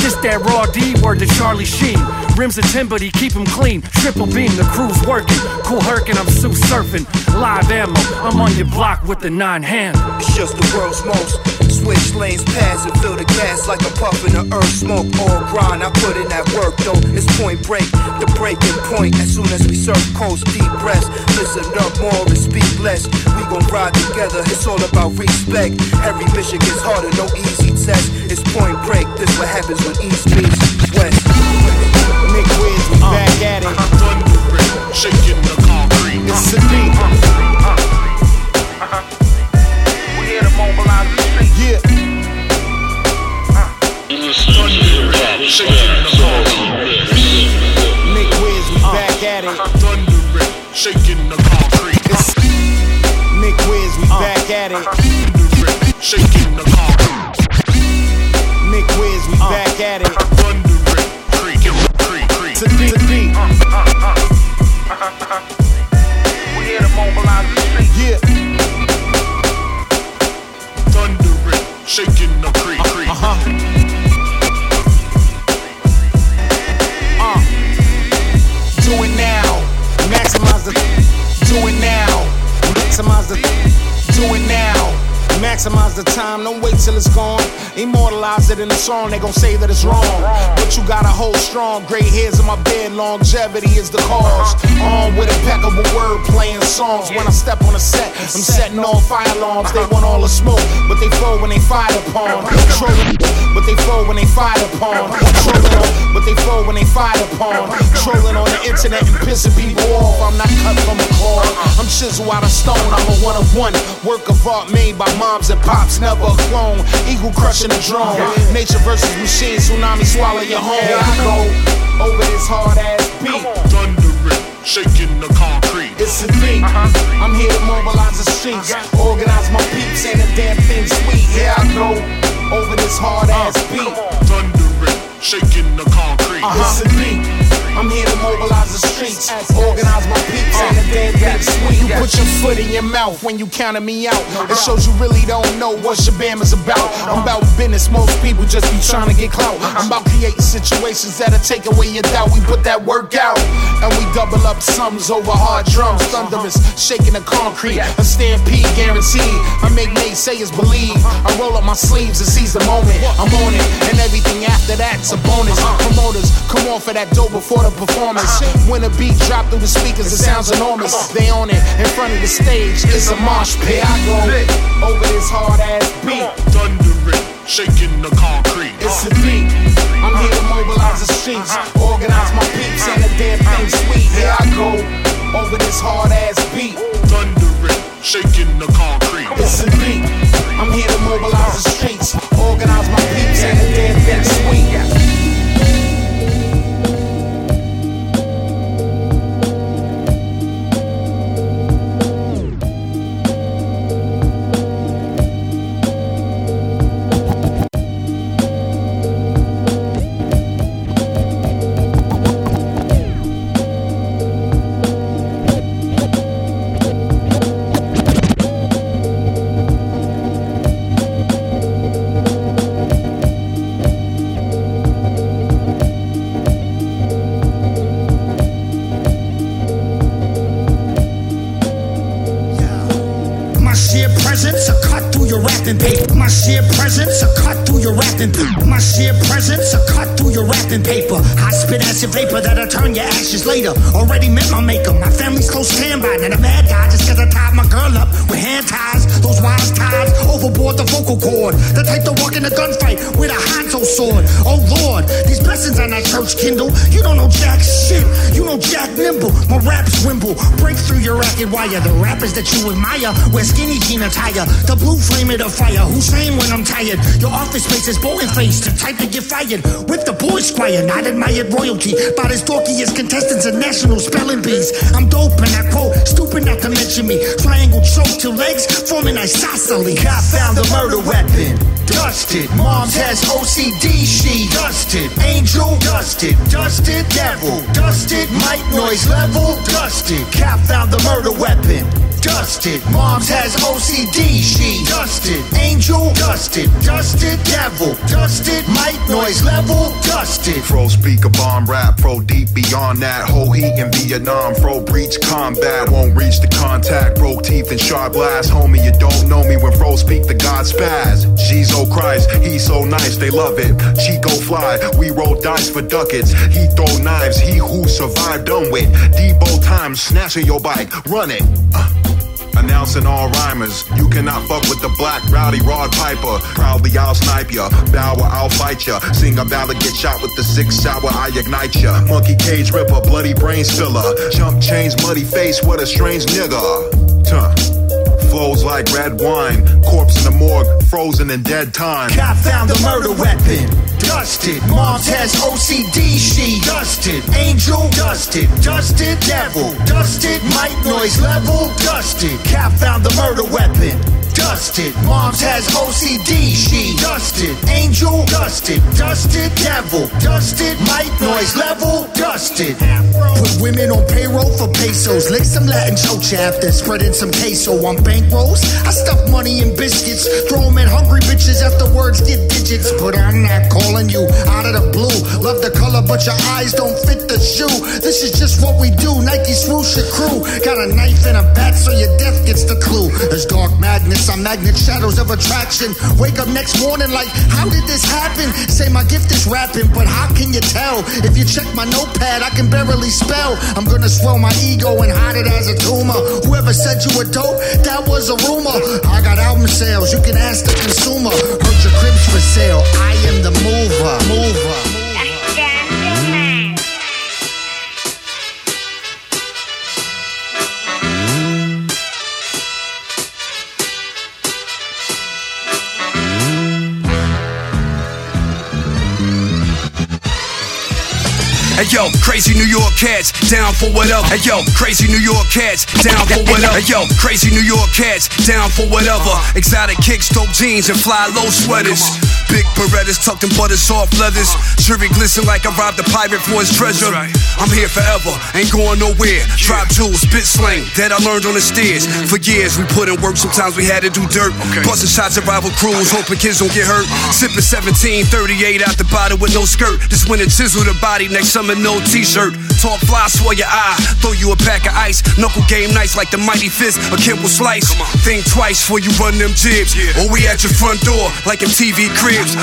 Just that raw D word to Charlie Sheen. Rims of tin, but he keep 'em clean. Triple beam, the crew's working. Kool Herc and I'm Sue surfing. Live ammo, I'm on your block with the nine hand. It's just the world's most. Switch lanes pass and fill the gas like a puff in the earth smoke. All grind, I put in that work though. It's point break, the breaking point. As soon as we serve coast, deep breaths. Listen up more and speak less. We gon' ride together, it's all about respect. Every mission gets harder, no easy test. It's point break, this what happens when East meets West. Nick Wiz, we back at it. Uh-huh. Shaking the concrete. It's a beat. Uh-huh. Uh-huh. We here to mobilize the streets. Yeah. Shaking the concrete. Nick Wiz, we back at it. Shaking the concrete. Nick Wiz, we back at it. Shaking the concrete. Nick Wiz, we back at it. Creaking, creak, creak. To beat, to beat. We here to mobilize the streets. Yeah. Shaking the creek, creek. Uh-huh. Uh. Do it now. Maximize the. Do it now. Maximize the. Do it now. Maximize the time, don't wait till it's gone. Immortalize it in a song, they gon' say that it's wrong. But you gotta hold strong. Gray hairs in my bed, longevity is the cause. On with impeccable word playing songs. When I step on a set, I'm setting off fire alarms. They want all the smoke, but they fall when they fired upon. Trolling, but they fall when they fired upon. Trolling on, but they fall when they fired upon. Trolling on the internet and pissing people off. I'm not cut from a cloth. I'm chisel out of stone. I'm a one of one. Work of art made by moms and pops, never a clone. Eagle crushing the drone. Nature versus machine, tsunami swallow your home. Here I go over this hard ass beat. Thundering, shaking the concrete. It's a thing. Uh-huh. I'm here to mobilize the streets, uh-huh. organize my peeps, and a damn thing sweet. Here I go over this hard ass uh, beat. Thundering, shaking the concrete. Uh-huh. It's a thing. I'm here to mobilize the streets, organize my peeps, uh, and the dead. You put your foot in your mouth when you counted me out. It shows you really don't know what your is about. I'm about business, most people just be trying to get clout. I'm about creating situations that'll take away your doubt. We put that work out, and we double up sums over hard drums. Thunderous, shaking the concrete, a stampede guaranteed. I make naysayers believe. I roll up my sleeves and seize the moment. I'm on it, and everything after that's a bonus. Promoters, come on for that dough before the performance. When a beat drop through the speakers, it sounds enormous. They on it in front of the stage. It's a mosh pit. I go over this hard ass beat. Thundering, shaking the concrete. It's a beat. I'm here to mobilize the streets, organize my peeps, and the damn thing sweet. Here I go over this hard ass beat. Thundering, shaking the concrete. It's a beat. I'm here to mobilize the streets, organize my peeps, and the damn thing sweet. Your wrapping. My sheer presence, a cut through your wrapping paper. My sheer presence, a cut through your wrapping paper. I spit acid vapor that'll turn your ashes later. Already met my maker. My family's close standby. Not a mad guy just cause I tied my girl up with hand ties. Those wise ties overboard the vocal cord. The type to walk in a gunfight with a Hanzo sword. Oh Lord, these blessings on that church kindle. You don't know jack shit. You know jack nimble. My raps wimble. Break through your racket wire. The rappers that you admire wear skinny jean attire. The blue flame of the fire. Hussein when I'm tired. Your office space is bowling face. The type to get fired. With the boy squire. Not admired royalty. About as dorky as contestants in national spelling bees. I'm dope and I quote. Stupid not to mention me. Triangle choke till legs forming isosceles. Cop found the murder weapon. Dusted. Mom's has OCD. She dusted. Angel dusted. Dusted. Devil dusted. Mic noise level dusted. Cop found the murder weapon. Dusted. Mom's has OCD. She dusted. Angel dusted. Dusted. Devil dusted. Mic noise level dusted. Pro speaker bomb rap, pro deep beyond that. Whole heat in Vietnam, pro breach combat. Won't reach the contact, broke teeth and sharp glass. Homie, you don't know me when pro speak the god spaz. G's oh Christ, he's so nice, they love it. Chico fly, we roll dice for ducats. He throw knives, he who survived done with. Debo time, snatching your bike, run it. Uh. Announcing all rhymers, you cannot fuck with the black rowdy Rod Piper. Proudly I'll snipe ya, Bower I'll fight ya. Sing a ballad, get shot with the six shower, I ignite ya. Monkey cage ripper, bloody brain spiller. Jump chains, muddy face, what a strange nigga. Tuh. Flows like red wine, corpse in the morgue, frozen in dead time. Cop found the murder weapon. Dusted. Mom's has OCD. She dusted. Angel dusted. Dusted. Devil dusted. Mic noise level dusted. Cop found the murder weapon. Dusted. Mom's has OCD. She dusted. Angel dusted. Dusted. Devil dusted. Mic noise level dusted. Put women on payroll for pesos. Lick some Latin choke after spreading some queso on bankrolls. I stuff money in biscuits. Throw 'em at hungry bitches after words get digits. But I'm not calling you out of the blue. Love the color, but your eyes don't fit the shoe. This is just what we do. Nike swoosh your crew. Got a knife and a bat, so your death gets the clue. There's dark madness. I'm magnet shadows of attraction. Wake up next morning like, how did this happen? Say my gift is rapping, but how can you tell? If you check my notepad, I can barely spell. I'm gonna swell my ego and hide it as a tumor. Whoever said you were dope, that was a rumor. I got album sales, you can ask the consumer. Heard your cribs for sale, I am the mover. Mover. Hey yo, crazy New York cats, down for whatever. Hey yo, crazy New York cats, down for whatever. Hey yo, crazy New York cats, down for whatever. Exotic kicks, dope jeans, and fly low sweaters. Big Berettas tucked in butter soft leathers. Jury glisten like I robbed a pirate for his treasure. I'm here forever, ain't going nowhere. Drop jewels, spit slang that I learned on the stairs. For years we put in work, sometimes we had to do dirt. Busting shots at rival crews, hoping kids don't get hurt. Sipping 17, 38 out the bottle with no skirt. This winter chisel the body, next summer no t-shirt. Talk fly, swell your eye, throw you a pack of ice. Knuckle game nice like the mighty fist, a kid will slice. Think twice before you run them jibs. Or oh, we at your front door like MTV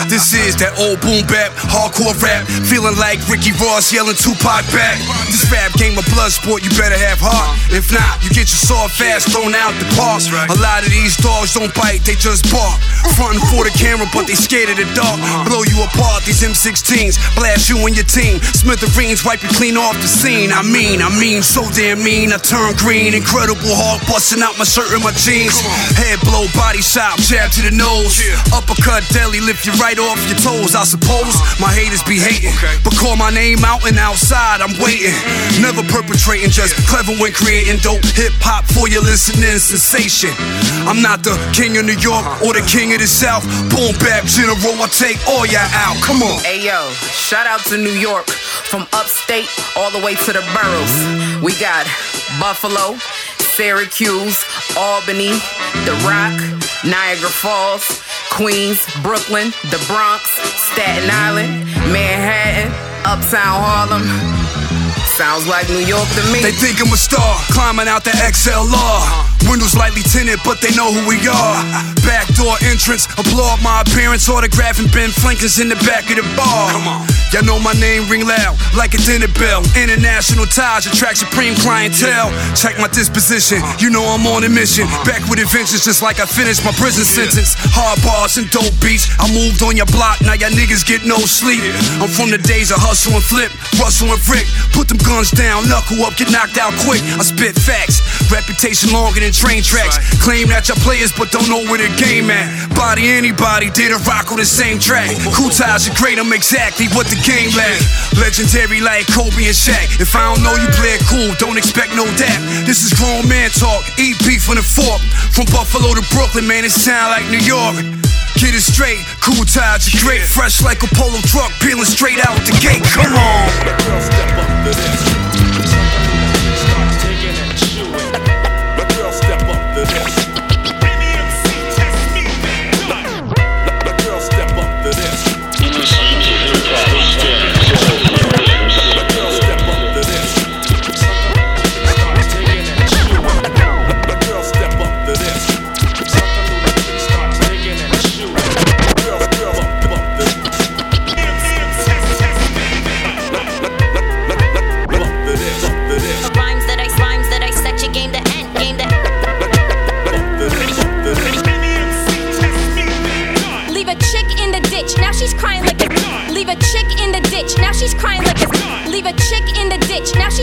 This is that old boom bap, hardcore rap. Feeling like Ricky Ross yelling Tupac back. This rap game a blood sport, you better have heart. If not, you get your sword fast thrown out the park. A lot of these dogs don't bite, they just bark. Frontin' for the camera, but they scared of the dark. Uh-huh. Blow you apart, these M16s. Blast you and your team. Smithereens wipe you clean off the scene. I mean, I mean, so damn mean. I turn green. Incredible heart busting out my shirt and my jeans. Head blow, body shot, jab to the nose. Uppercut, deli, lift you right off your toes. I suppose my haters be hating. But call my name out and outside, I'm waiting. Never perpetrating, just clever when creating dope hip hop for your listening sensation. I'm not the king of New York uh-huh. or the king of the South. Boom bap general, I take all y'all out. Come on. Hey yo, shout out to New York, from upstate all the way to the boroughs. We got Buffalo, Syracuse, Albany, The Rock, Niagara Falls, Queens, Brooklyn, the Bronx, Staten Island, Manhattan, Uptown Harlem. Sounds like New York to me. They think I'm a star, climbing out the XLR. Windows lightly tinted, but they know who we are. Backdoor entrance, applaud my appearance, autographing Ben Flankers in the back of the bar. Y'all know my name ring loud, like a dinner bell. International ties attract supreme clientele. Check my disposition, you know I'm on a mission. Back with adventures, just like I finished my prison sentence. Hard bars and dope beats. I moved on your block, now y'all niggas get no sleep. I'm from the days of hustle and flip, rustle and frick. Put them guns down, knuckle up, get knocked out quick. I spit facts, reputation longer than train tracks. Claim that y'all players, but don't know where the game at. Body anybody, did a rock on the same track. Cool ties are great, I'm exactly what the game lack. Legendary like Kobe and Shaq. If I don't know you play it cool, don't expect no dap. This is grown man talk, eat beef from the fork. From Buffalo to Brooklyn, man, it sound like New York. Get it straight, cool ties are great, fresh like a polo truck, peeling straight out the gate. Come on.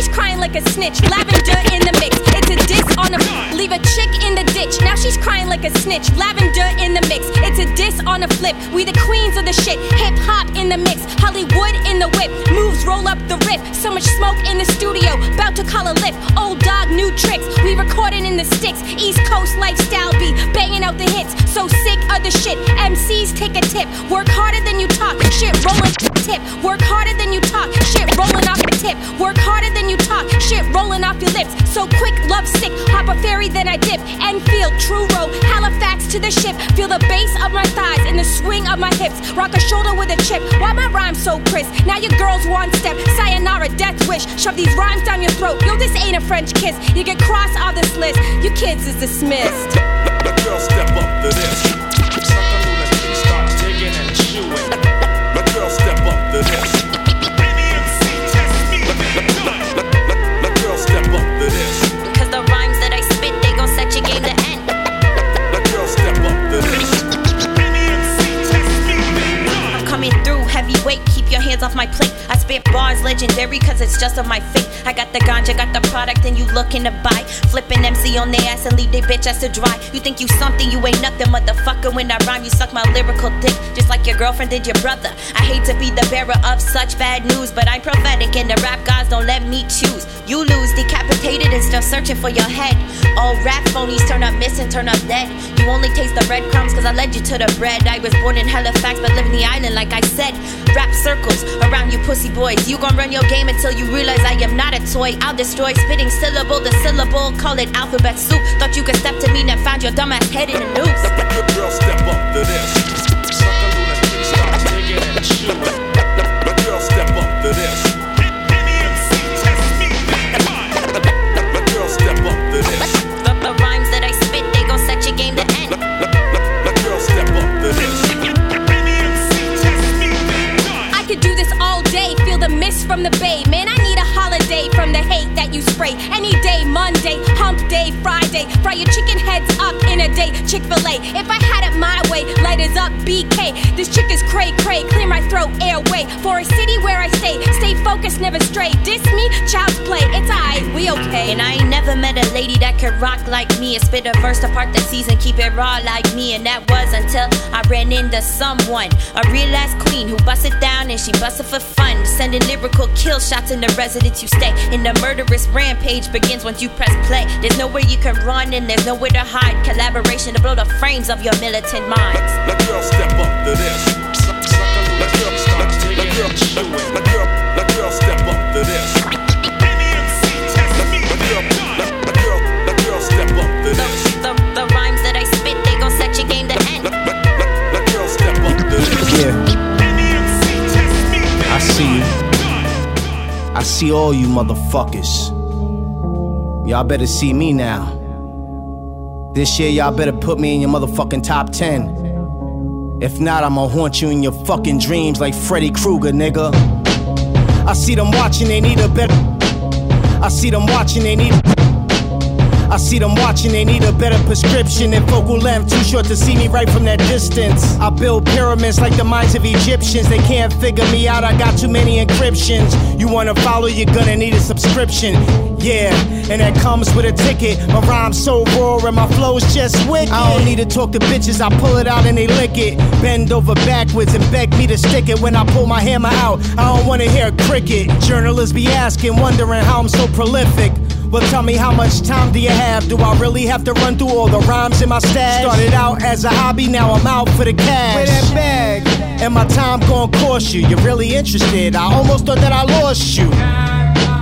She's crying like a snitch. Lavender in the mix, it's a diss on a. Flip. Leave a chick in the ditch, now she's crying like a snitch. Lavender in the mix, it's a diss on a flip. We the queens of the shit, hip hop in the mix, Hollywood in the whip. Moves roll up the riff, so much smoke in the studio, about to call a lift. Old dog, new tricks, we recording in the sticks. East Coast lifestyle be banging out the hits. So sick of the shit, MCs take a tip. Work harder than you talk, shit rolling tip. Work harder than you talk, shit rolling off the tip. Work harder than you talk, shit rolling off your lips. So quick, love sick, hop a ferry, then I dip. Enfield, Truro, Halifax to the ship. Feel the bass of my thighs and the swing of my hips. Rock a shoulder with a chip. Why my rhyme so crisp? Now your girls one step. Sayonara, death wish. Shove these rhymes down your throat. Yo, this ain't a French kiss. You get crossed off this list. Your kids is dismissed. Girl step up to this. Start digging and chewing. Your hands off my plate. I spit bars legendary cause it's just of my fate. I got the ganja, got the product, and you looking to buy. Flipping MC on their ass and leave their bitch ass to dry. You think you something, you ain't nothing, motherfucker. When I rhyme, you suck my lyrical dick, just like your girlfriend did your brother. I hate to be the bearer of such bad news, but I'm prophetic and the rap gods don't let me choose. You lose, decapitated and still searching for your head. All rap phonies turn up missing, turn up dead. You only taste the breadcrumbs cause I led you to the bread. I was born in Halifax but live in the island like I said. Rap circles around you pussy boys. You gon' run your game until you realize I am not a toy. I'll destroy spitting syllable to syllable. Call it alphabet soup. Thought you could step to me and found your dumbass head in a noose. Girl, step up to this. Girl, from the bay. Man, I need a holiday from the hate that you spray. Any day, Monday, hump day, Friday. Fry your chicken heads in a day, Chick fil A. If I had it my way, light is up, BK. This chick is cray cray, clear my throat, airway. For a city where I stay, stay focused, never stray. Diss me, child's play, it's I, we okay. And I ain't never met a lady that could rock like me and spit a verse to part the season, keep it raw like me. And that was until I ran into someone, a real ass queen who busted down and she busted for fun, sending lyrical kill shots in the residence you stay. And the murderous rampage begins once you press play. There's nowhere you can run and there's nowhere to hide. Collaboration to blow the frames of your militant minds. Let girl step up to this. Let girl, let, let girl, let, let girl, let girl step up to this. Let, let girl, let, let girl, let girl step up to this. The, the rhymes that I spit, they gon' set your game to end. Let, let, let, let girl step up to this. Yeah. I see you. I see all you motherfuckers. Y'all better see me now. This year, y'all better put me in your motherfucking top 10. If not, I'ma haunt you in your fucking dreams like Freddy Krueger, nigga. I see them watching, they need a better. I see them watching, they need. I see them watching, they need a better prescription than focal length, too short to see me right from that distance. I build pyramids like the minds of Egyptians, they can't figure me out, I got too many encryptions. You wanna follow, you're gonna need a subscription. Yeah, and that comes with a ticket. My rhyme's so raw and my flow's just wicked. I don't need to talk to bitches, I pull it out and they lick it. Bend over backwards and beg me to stick it when I pull my hammer out. I don't wanna hear cricket. Journalists be asking, wondering how I'm so prolific. Well, tell me how much time do you have? Do I really have to run through all the rhymes in my stash? Started out as a hobby, now I'm out for the cash. Where that bag? And my time gonna cost you. You're really interested. I almost thought that I lost you.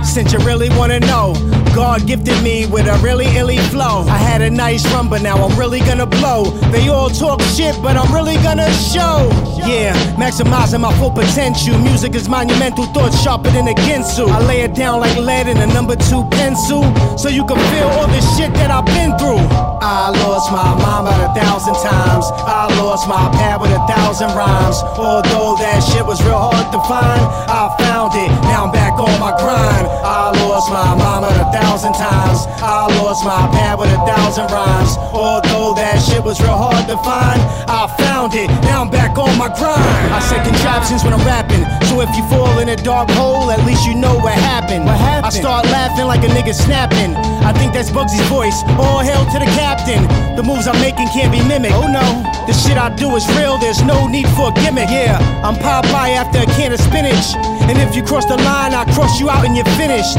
Since you really wanna know, God gifted me with a really illy flow. I had a nice run, but now I'm really gonna blow. They all talk shit, but I'm really gonna show. Yeah, maximizing my full potential. Music is monumental, thoughts sharper than a Ginsu. I lay it down like lead in a number two pencil, so you can feel all the shit that I've been through. I lost my about a thousand times. I lost my pad with a thousand rhymes. Although that shit was real hard to find, I found it. Now I'm back on my grind. I lost my mama a thousand times. I lost my pad with a thousand rhymes. Although that shit was real hard to find, I found it. Now I'm back on my grind. I say contraptions when I'm rapping. So if you fall in a dark hole, at least you know what happened. What happened? I start laughing like a nigga snapping. I think that's Bugsy's voice. All hail to the captain. The moves I'm making can't be mimicked. Oh no, the shit I do is real. There's no need for a gimmick. Yeah, I'm Popeye after a can of spinach. And if you cross the line, I cross you out and you're finished.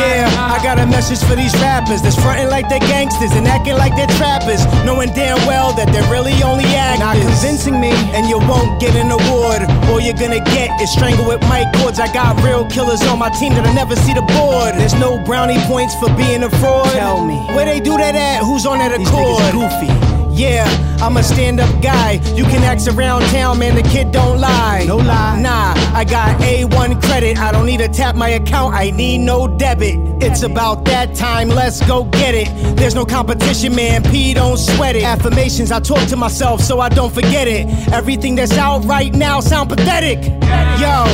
Yeah, I got a message for these rappers that's fronting like they're gangsters and acting like they're trappers, knowing damn well that they're really only actors. Not convincing me, and you won't get an award. All you're gonna get is strangled with mic cords. I got real killers on my team that'll never see the board. There's no brownie points for being a fraud. Tell me, where they do that at? Who's on that accord? These goofy. Yeah, I'm a stand up guy. You can ask around town, man, the kid don't lie. No lie. Nah, I got A1 credit. I don't need to tap my account, I need no debit. It's about that time, let's go get it. There's no competition, man, P don't sweat it. Affirmations, I talk to myself so I don't forget it. Everything that's out right now sound pathetic. Yo,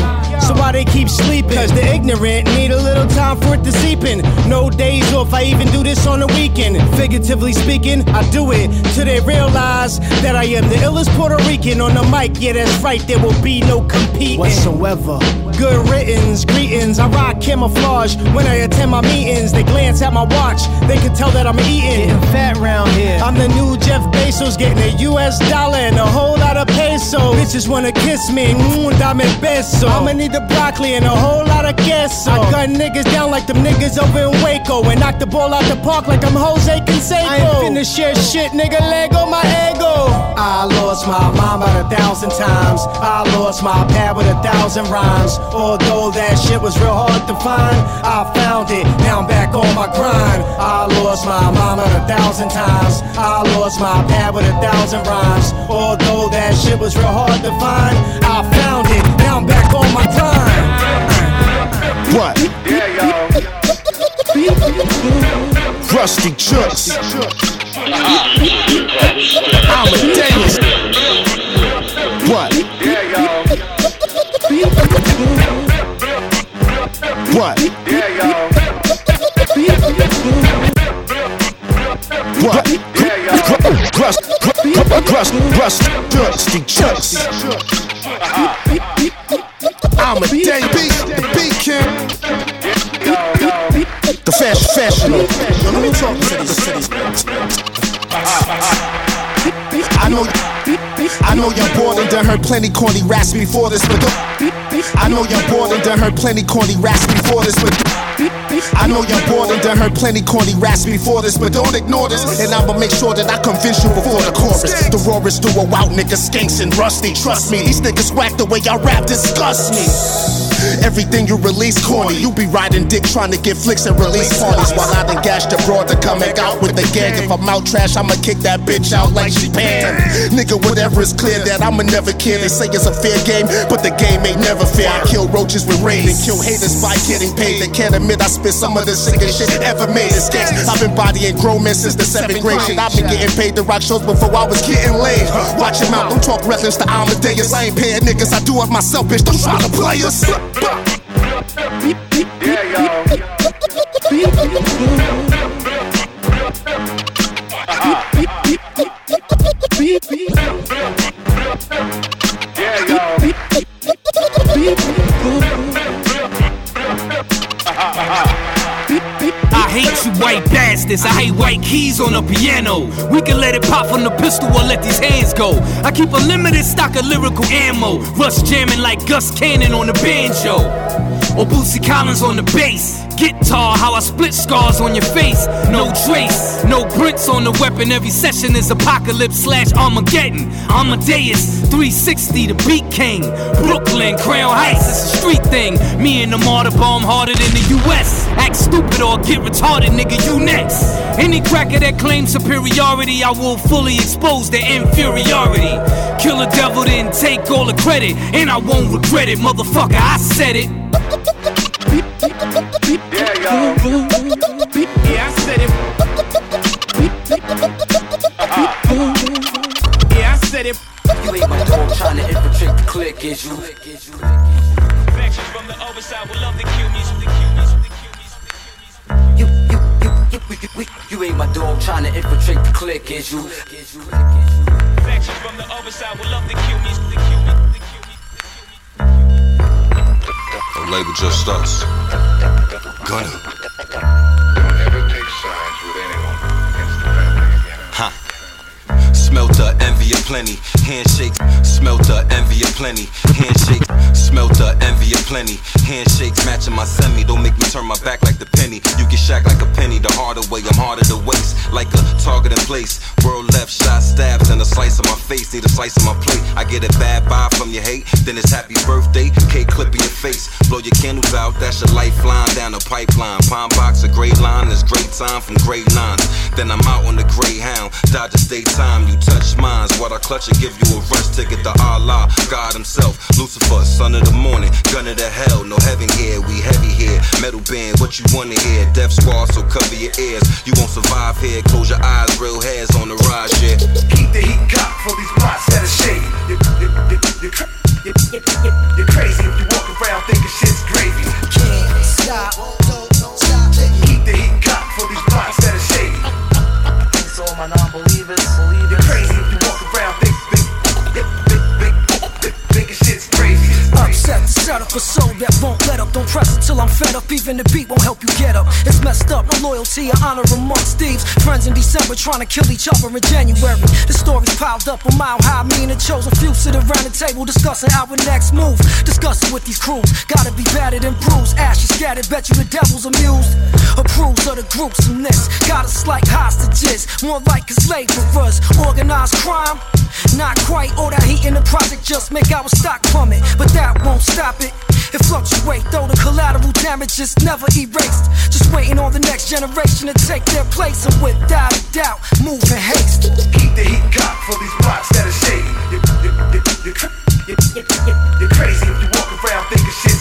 so why they keep sleeping? Cause the ignorant need a little time for it to seep in. No days off, I even do this on the weekend. Figuratively speaking, I do it till they realize that I am the illest Puerto Rican on the mic. Yeah, that's right, there will be no competing whatsoever. Good riddance, greetings. I rock camouflage when I attend my meetings. They glance at my watch, they can tell that I'm eating. Getting fat round here. I'm the new Jeff Bezos, getting a US dollar and a whole lot of pesos. bitches wanna kiss me. Mmm, dame beso. I'ma need the broccoli and a whole lot of queso. I gun niggas down like them niggas over in Waco. And knock the ball out the park like I'm Jose Canseco. I ain't finna share shit, nigga. Lego my ego. I lost my mom about a thousand times. I lost my pad with a thousand rhymes. Although that shit was real hard to find, I found it. Now I'm back on my grind. I lost my mama a thousand times. I lost my pad with a thousand rhymes. Although that shit was real hard to find, I found it. Now I'm back on my grind. What? Yeah, y'all. Rusty Chucks. Amadeus. What? Yeah, y'all. What? Yeah, y'all. What? Yeah, y'all. Rust, rust, rust, Rusty Chucks. Amadeus. The beat king. The fashion, fashion. Let me talk to these cities. I know, I know you're bored and done heard plenty corny raps before this, but. I know you're bored and done heard plenty corny raps before this, but. I know you're bored and done heard plenty corny raps before this, but don't ignore this. And I'ma make sure that I convince you before the chorus. The roar is through a wow, niggas, skanks and rusty. Trust me, these niggas whack the way y'all rap disgust me. Everything you release corny. You be riding dick trying to get flicks and release parties while I done gashed abroad to come back out with the gang. If I'm out trash, I'ma kick that bitch out like she pan. Nigga, whatever is clear that I'ma never care. They say it's a fair game, but the game ain't never fair. I kill roaches with rain and kill haters by getting paid. They can't admit I spit some of the sickest shit ever made. It's gangs. I've been bodying grown men since the seventh grade. Shit, I've been getting paid to rock shows before I was getting laid. Watch him out, don't talk reckless to Amadeus. I ain't paying niggas, I do it myself, bitch. Don't try to play us. Yeah, y'all. Hate you white bastards. I hate white keys on the piano. We can let it pop from the pistol or let these hands go. I keep a limited stock of lyrical ammo. Rush jamming like Gus Cannon on the banjo. Or Bootsy Collins on the bass. Guitar, how I split scars on your face. No trace, no prints on the weapon. Every session is apocalypse slash Armageddon. Amadeus, 360, the beat king. Brooklyn, Crown Heights, it's a street thing. Me and the martyr bomb harder than the US. Act stupid or get retarded, nigga, you next. Any cracker that claims superiority, I will fully expose their inferiority. Kill a devil, then take all the credit. And I won't regret it, motherfucker, I said it. Yeah, y'all. Yeah, I said it. Uh. Yeah, I said it. You ain't my dog trying to infiltrate the clique, is you? Factions from the other side would love to kill me. You, ain't my dog trying to infiltrate the clique, is you? Factions from the other side would love to kill me. The label just us. Gunna. Never take sides with anyone against the family again. Huh. Smelter, envy of plenty. Handshakes, smelter, envy of plenty. Handshakes, smelter, envy of plenty. Handshakes matching my semi. Don't make me turn my back like the penny. You get shacked like a penny. The harder way, I'm harder to waste. Like a target in place. World left shot stabs and a slice of my face. Need a slice of my plate. I get a bad vibe from your hate. Then it's happy birthday. Cake clip in your face. Blow your candles out. That's your lifeline down the pipeline. Palm box, a gray line. It's great time from gray lines. Then I'm out on the Greyhound. Dodger State time. You touch mines. What I clutch and give you a rush ticket to Allah. God Himself. Lucifer, son of the morning. Gun of the hell. No heaven here. We heavy here. Metal band. What you wanna hear? Death squad. So cover your ears. You won't survive here. Close your eyes. Real hairs on the rise. Yeah. Keep the heat cocked for these plots that are shady. You, you, you, you, cra- you, you, you, you're crazy if you walk around thinking shit's gravy. Can't stop. Upset up a soul that won't let up. Don't it till I'm fed up. Even the beat won't help you get up. It's messed up, no loyalty or honor amongst thieves. Friends in December trying to kill each other in January. The stories piled up a mile high. Me and the chosen few sit around the table discussing our next move. Discussing with these crews, gotta be battered and bruised. Ashes scattered, bet you the devil's amused. Approves of the gruesomeness, got us like hostages, more like enslaved for us. Organized crime, not quite. All that heat in the project just make our stock plummet, but that won't stop it. It fluctuate, though the collateral damage is never erased. Just waiting on the next generation to take their place, and without a doubt, move in haste. Keep the heat got for these blocks that are shady. You, you, you, you, you, you, you, you're crazy if you walk around thinking shit's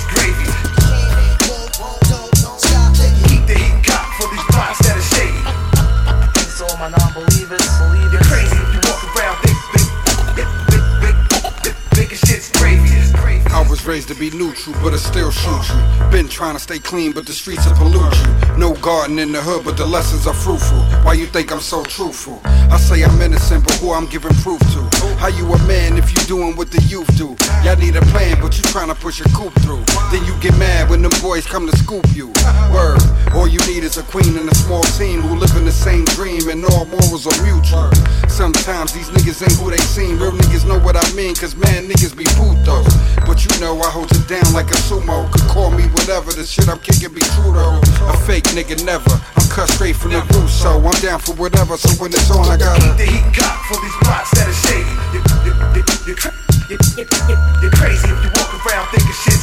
raised to be neutral, but I still shoot you. Been trying to stay clean, but the streets will pollute you. No garden in the hood, but the lessons are fruitful. Why you think I'm so truthful? I say I'm innocent, but who I'm giving proof to? How you a man if you doing what the youth do? Y'all need a plan, but you trying to push a coupe through. Then you get mad when them boys come to scoop you. Word, all you need is a queen and a small team who live in the same dream, and all morals are mutual. Sometimes these niggas ain't who they seem. Real niggas know what I mean, cause man, niggas be though But you know I hold it down like a sumo. Could call me whatever, the shit I'm kicking be true though. A fake nigga never. I'm cut straight from the root, so I'm down for whatever. So when it's on, I gotta. Keep the heat got for these blocks that are shady. You, you, you, you, cra- you, you, you, you're crazy if you walk around thinking shit's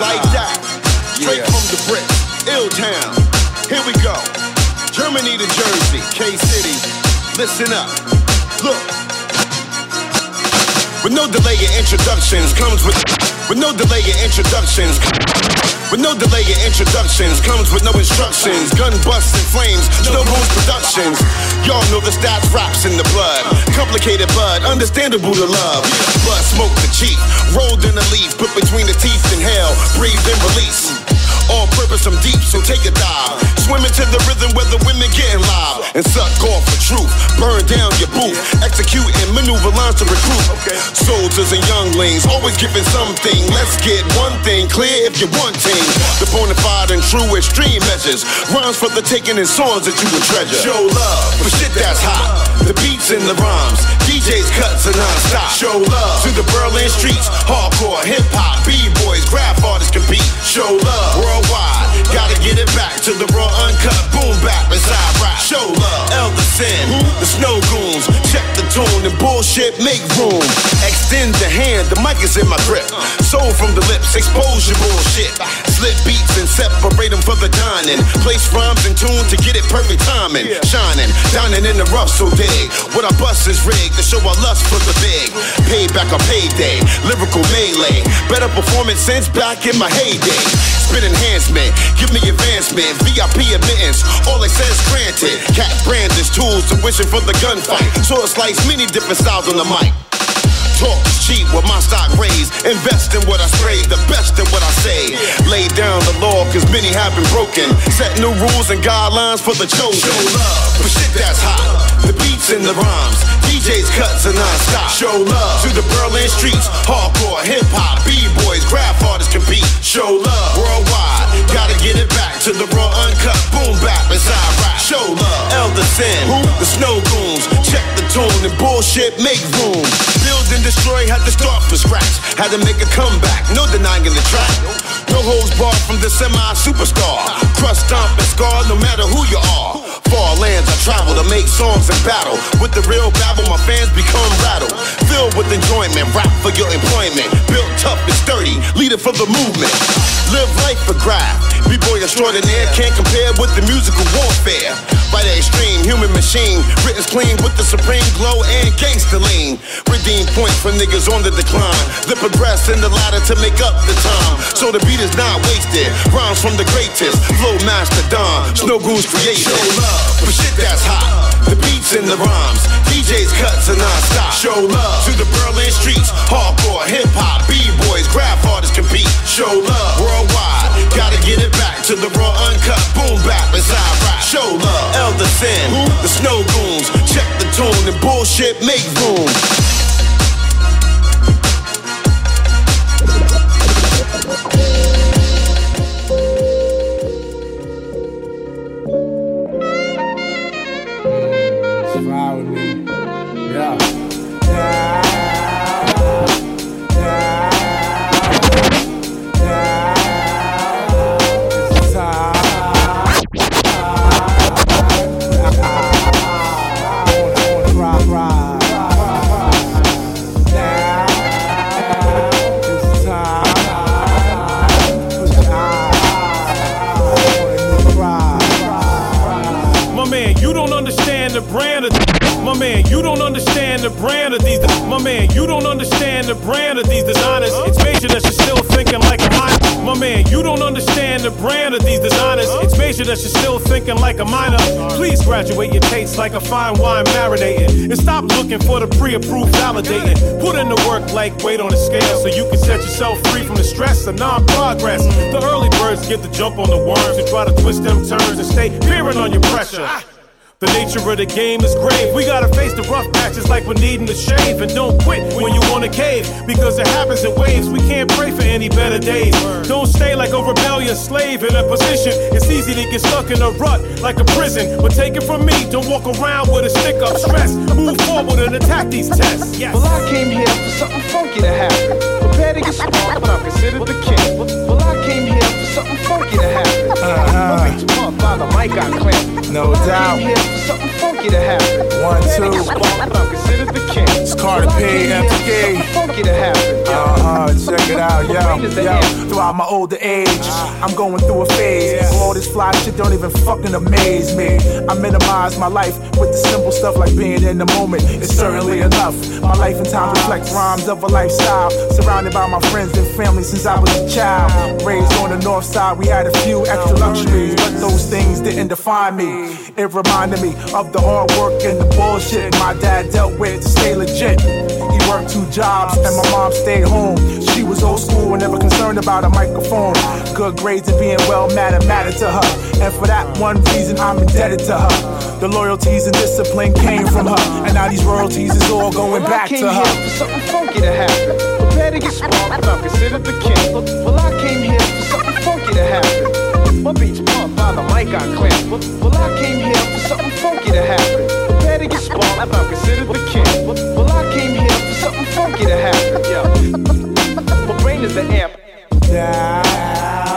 like that. Straight Yeah. from the bricks, Ill Town. Here we go. Germany to Jersey, K City. Listen up. Look. With no delay in introductions comes with with no delay in introductions. With no delay in introductions comes with no instructions. Gun busts and flames no rules productions. Y'all know the stats raps in the blood. Complicated but understandable to love. Blood smoke the chief rolled in a leaf put between the teeth and hell. Breathe and release all purpose I'm deep so take a dive. Swim into the rhythm where the women getting live. And suck off for truth burn down your booth. Execute and maneuver lines to recruit. Soldiers and younglings always giving something. Let's get one thing clear if you want team the bona fide and true extreme measures. Rhymes for the taking and songs that you would treasure. Show love for shit that's hot. the beats and the rhymes. DJs cuts are non-stop. Show love to the Berlin streets. Hardcore hip-hop b-boys graph artists compete. Show love get it back to the raw uncut boom bap inside rap. Show love El Da Sensei the snow goons. Check the tune and bullshit make room. Extend the hand the mic is in my grip. Soul from the lips expose your bullshit slip beats and separate them for the dining. Place rhymes and tune to get it perfect timing. Shining dining in the rough so dig. What I bust is rigged to show our lust for the big. Payback on payday lyrical melee. Better performance since back in my heyday. Spin enhancement give me advancement. VIP admittance all access granted. Cat brandis tools to wishing for the gunfight. Sword slice many different styles on the mic Talk cheap with my stock raised. Invest in what I spray, the best in what I say. Lay down the law, cause many have been broken. Set new rules and guidelines for the chosen. Show love for shit that's hot. The beats and the rhymes. DJs cuts are non-stop. Show love to the Berlin streets. Hardcore, hip hop, b-boys, graph artists compete. Show love worldwide. Gotta get it back to the raw uncut boom bap inside rap. Show love. Elder Sin, the snow goons. Check the tune and bullshit make room. Build and destroy, had to start from scratch. Had to make a comeback, no denying the track. No holds barred from the semi-superstar. Crust, stomp, and scar, no matter who you are. Far lands I travel to make songs and battle. With the real babble, my fans become rattled. Filled with enjoyment, rap for your employment. Built tough and sturdy, leader for the movement. Live life for grab. B-boy extraordinaire can't compare with the musical warfare. by the extreme human machine. Britain's clean with the supreme glow and gangster lean. Redeem points for niggas on the decline. The progress in the ladder to make up the time. So the beat is not wasted. Rhymes from the greatest. Flow master Don. Snow Goons created. Love for shit that's hot. The beats and the rhymes. DJs cuts and non-stop. Show love to the Berlin streets. Hardcore, hip hop, b-boys, graph artists compete. Show love worldwide. Gotta get it back to the raw uncut boom bap inside rap. Show love. El Da Sensei, the Snow Goons. Check the tune and bullshit make room. My man, you don't understand the brand of these designers. It's major that you're still thinking like a minor. My man, you don't understand the brand of these designers. It's major that you're still thinking like a minor. Please graduate your taste like a fine wine marinating. And stop looking for the pre-approved validating. Put in the work like weight on a scale so you can set yourself free from the stress of non-progress. The early birds get the jump on the worms and try to twist them turns and stay peering on your pressure. The nature of the game is grave. We gotta face the rough patches like we're needing to shave. And don't quit when you wanna cave. Because it happens in waves. We can't pray for any better days. Don't stay like a rebellious slave in a position. It's easy to get stuck in a rut like a prison. But take it from me, don't walk around with a stick up stress. Move forward and attack these tests. Yes. Well, I came here for something funky to happen. Prepare to get smart, but I'm considered the king. Well, something funky to happen. Uh-huh. My beats pumped by the mic I clamped. No well, doubt. I came here for something funky to happen. One, two. but I'm considered the king. It's Carter P, Well, I came here for MPK. something funky to happen. Uh huh, check it out, yo, yo. Throughout my older age, I'm going through a phase. where All this fly shit don't even fucking amaze me. I minimize my life with the simple stuff like being in the moment. It's certainly enough. My life and time reflect rhymes of a lifestyle. Surrounded by my friends and family since I was a child. Raised on the north side, we had a few extra luxuries, but those things didn't define me. It reminded me of the hard work and the bullshit my dad dealt with to stay legit. He worked two jobs and my mom stayed home. She was old school and never concerned about a microphone. Good grades and being well mannered mattered to her. And for that one reason, I'm indebted to her. The loyalties and discipline came from her. And now these royalties is all going Well, back I came to here her. for something funky to happen. Prepare to get smart, but I'm considered the king. Well, I came here for something to happen. My beats pumped by the mic I clamped. Well, I came here for something funky to happen. To get smart, but I'm considered the king. Well, I came here for something funky to happen. Yeah. My brain is the amp. Yeah.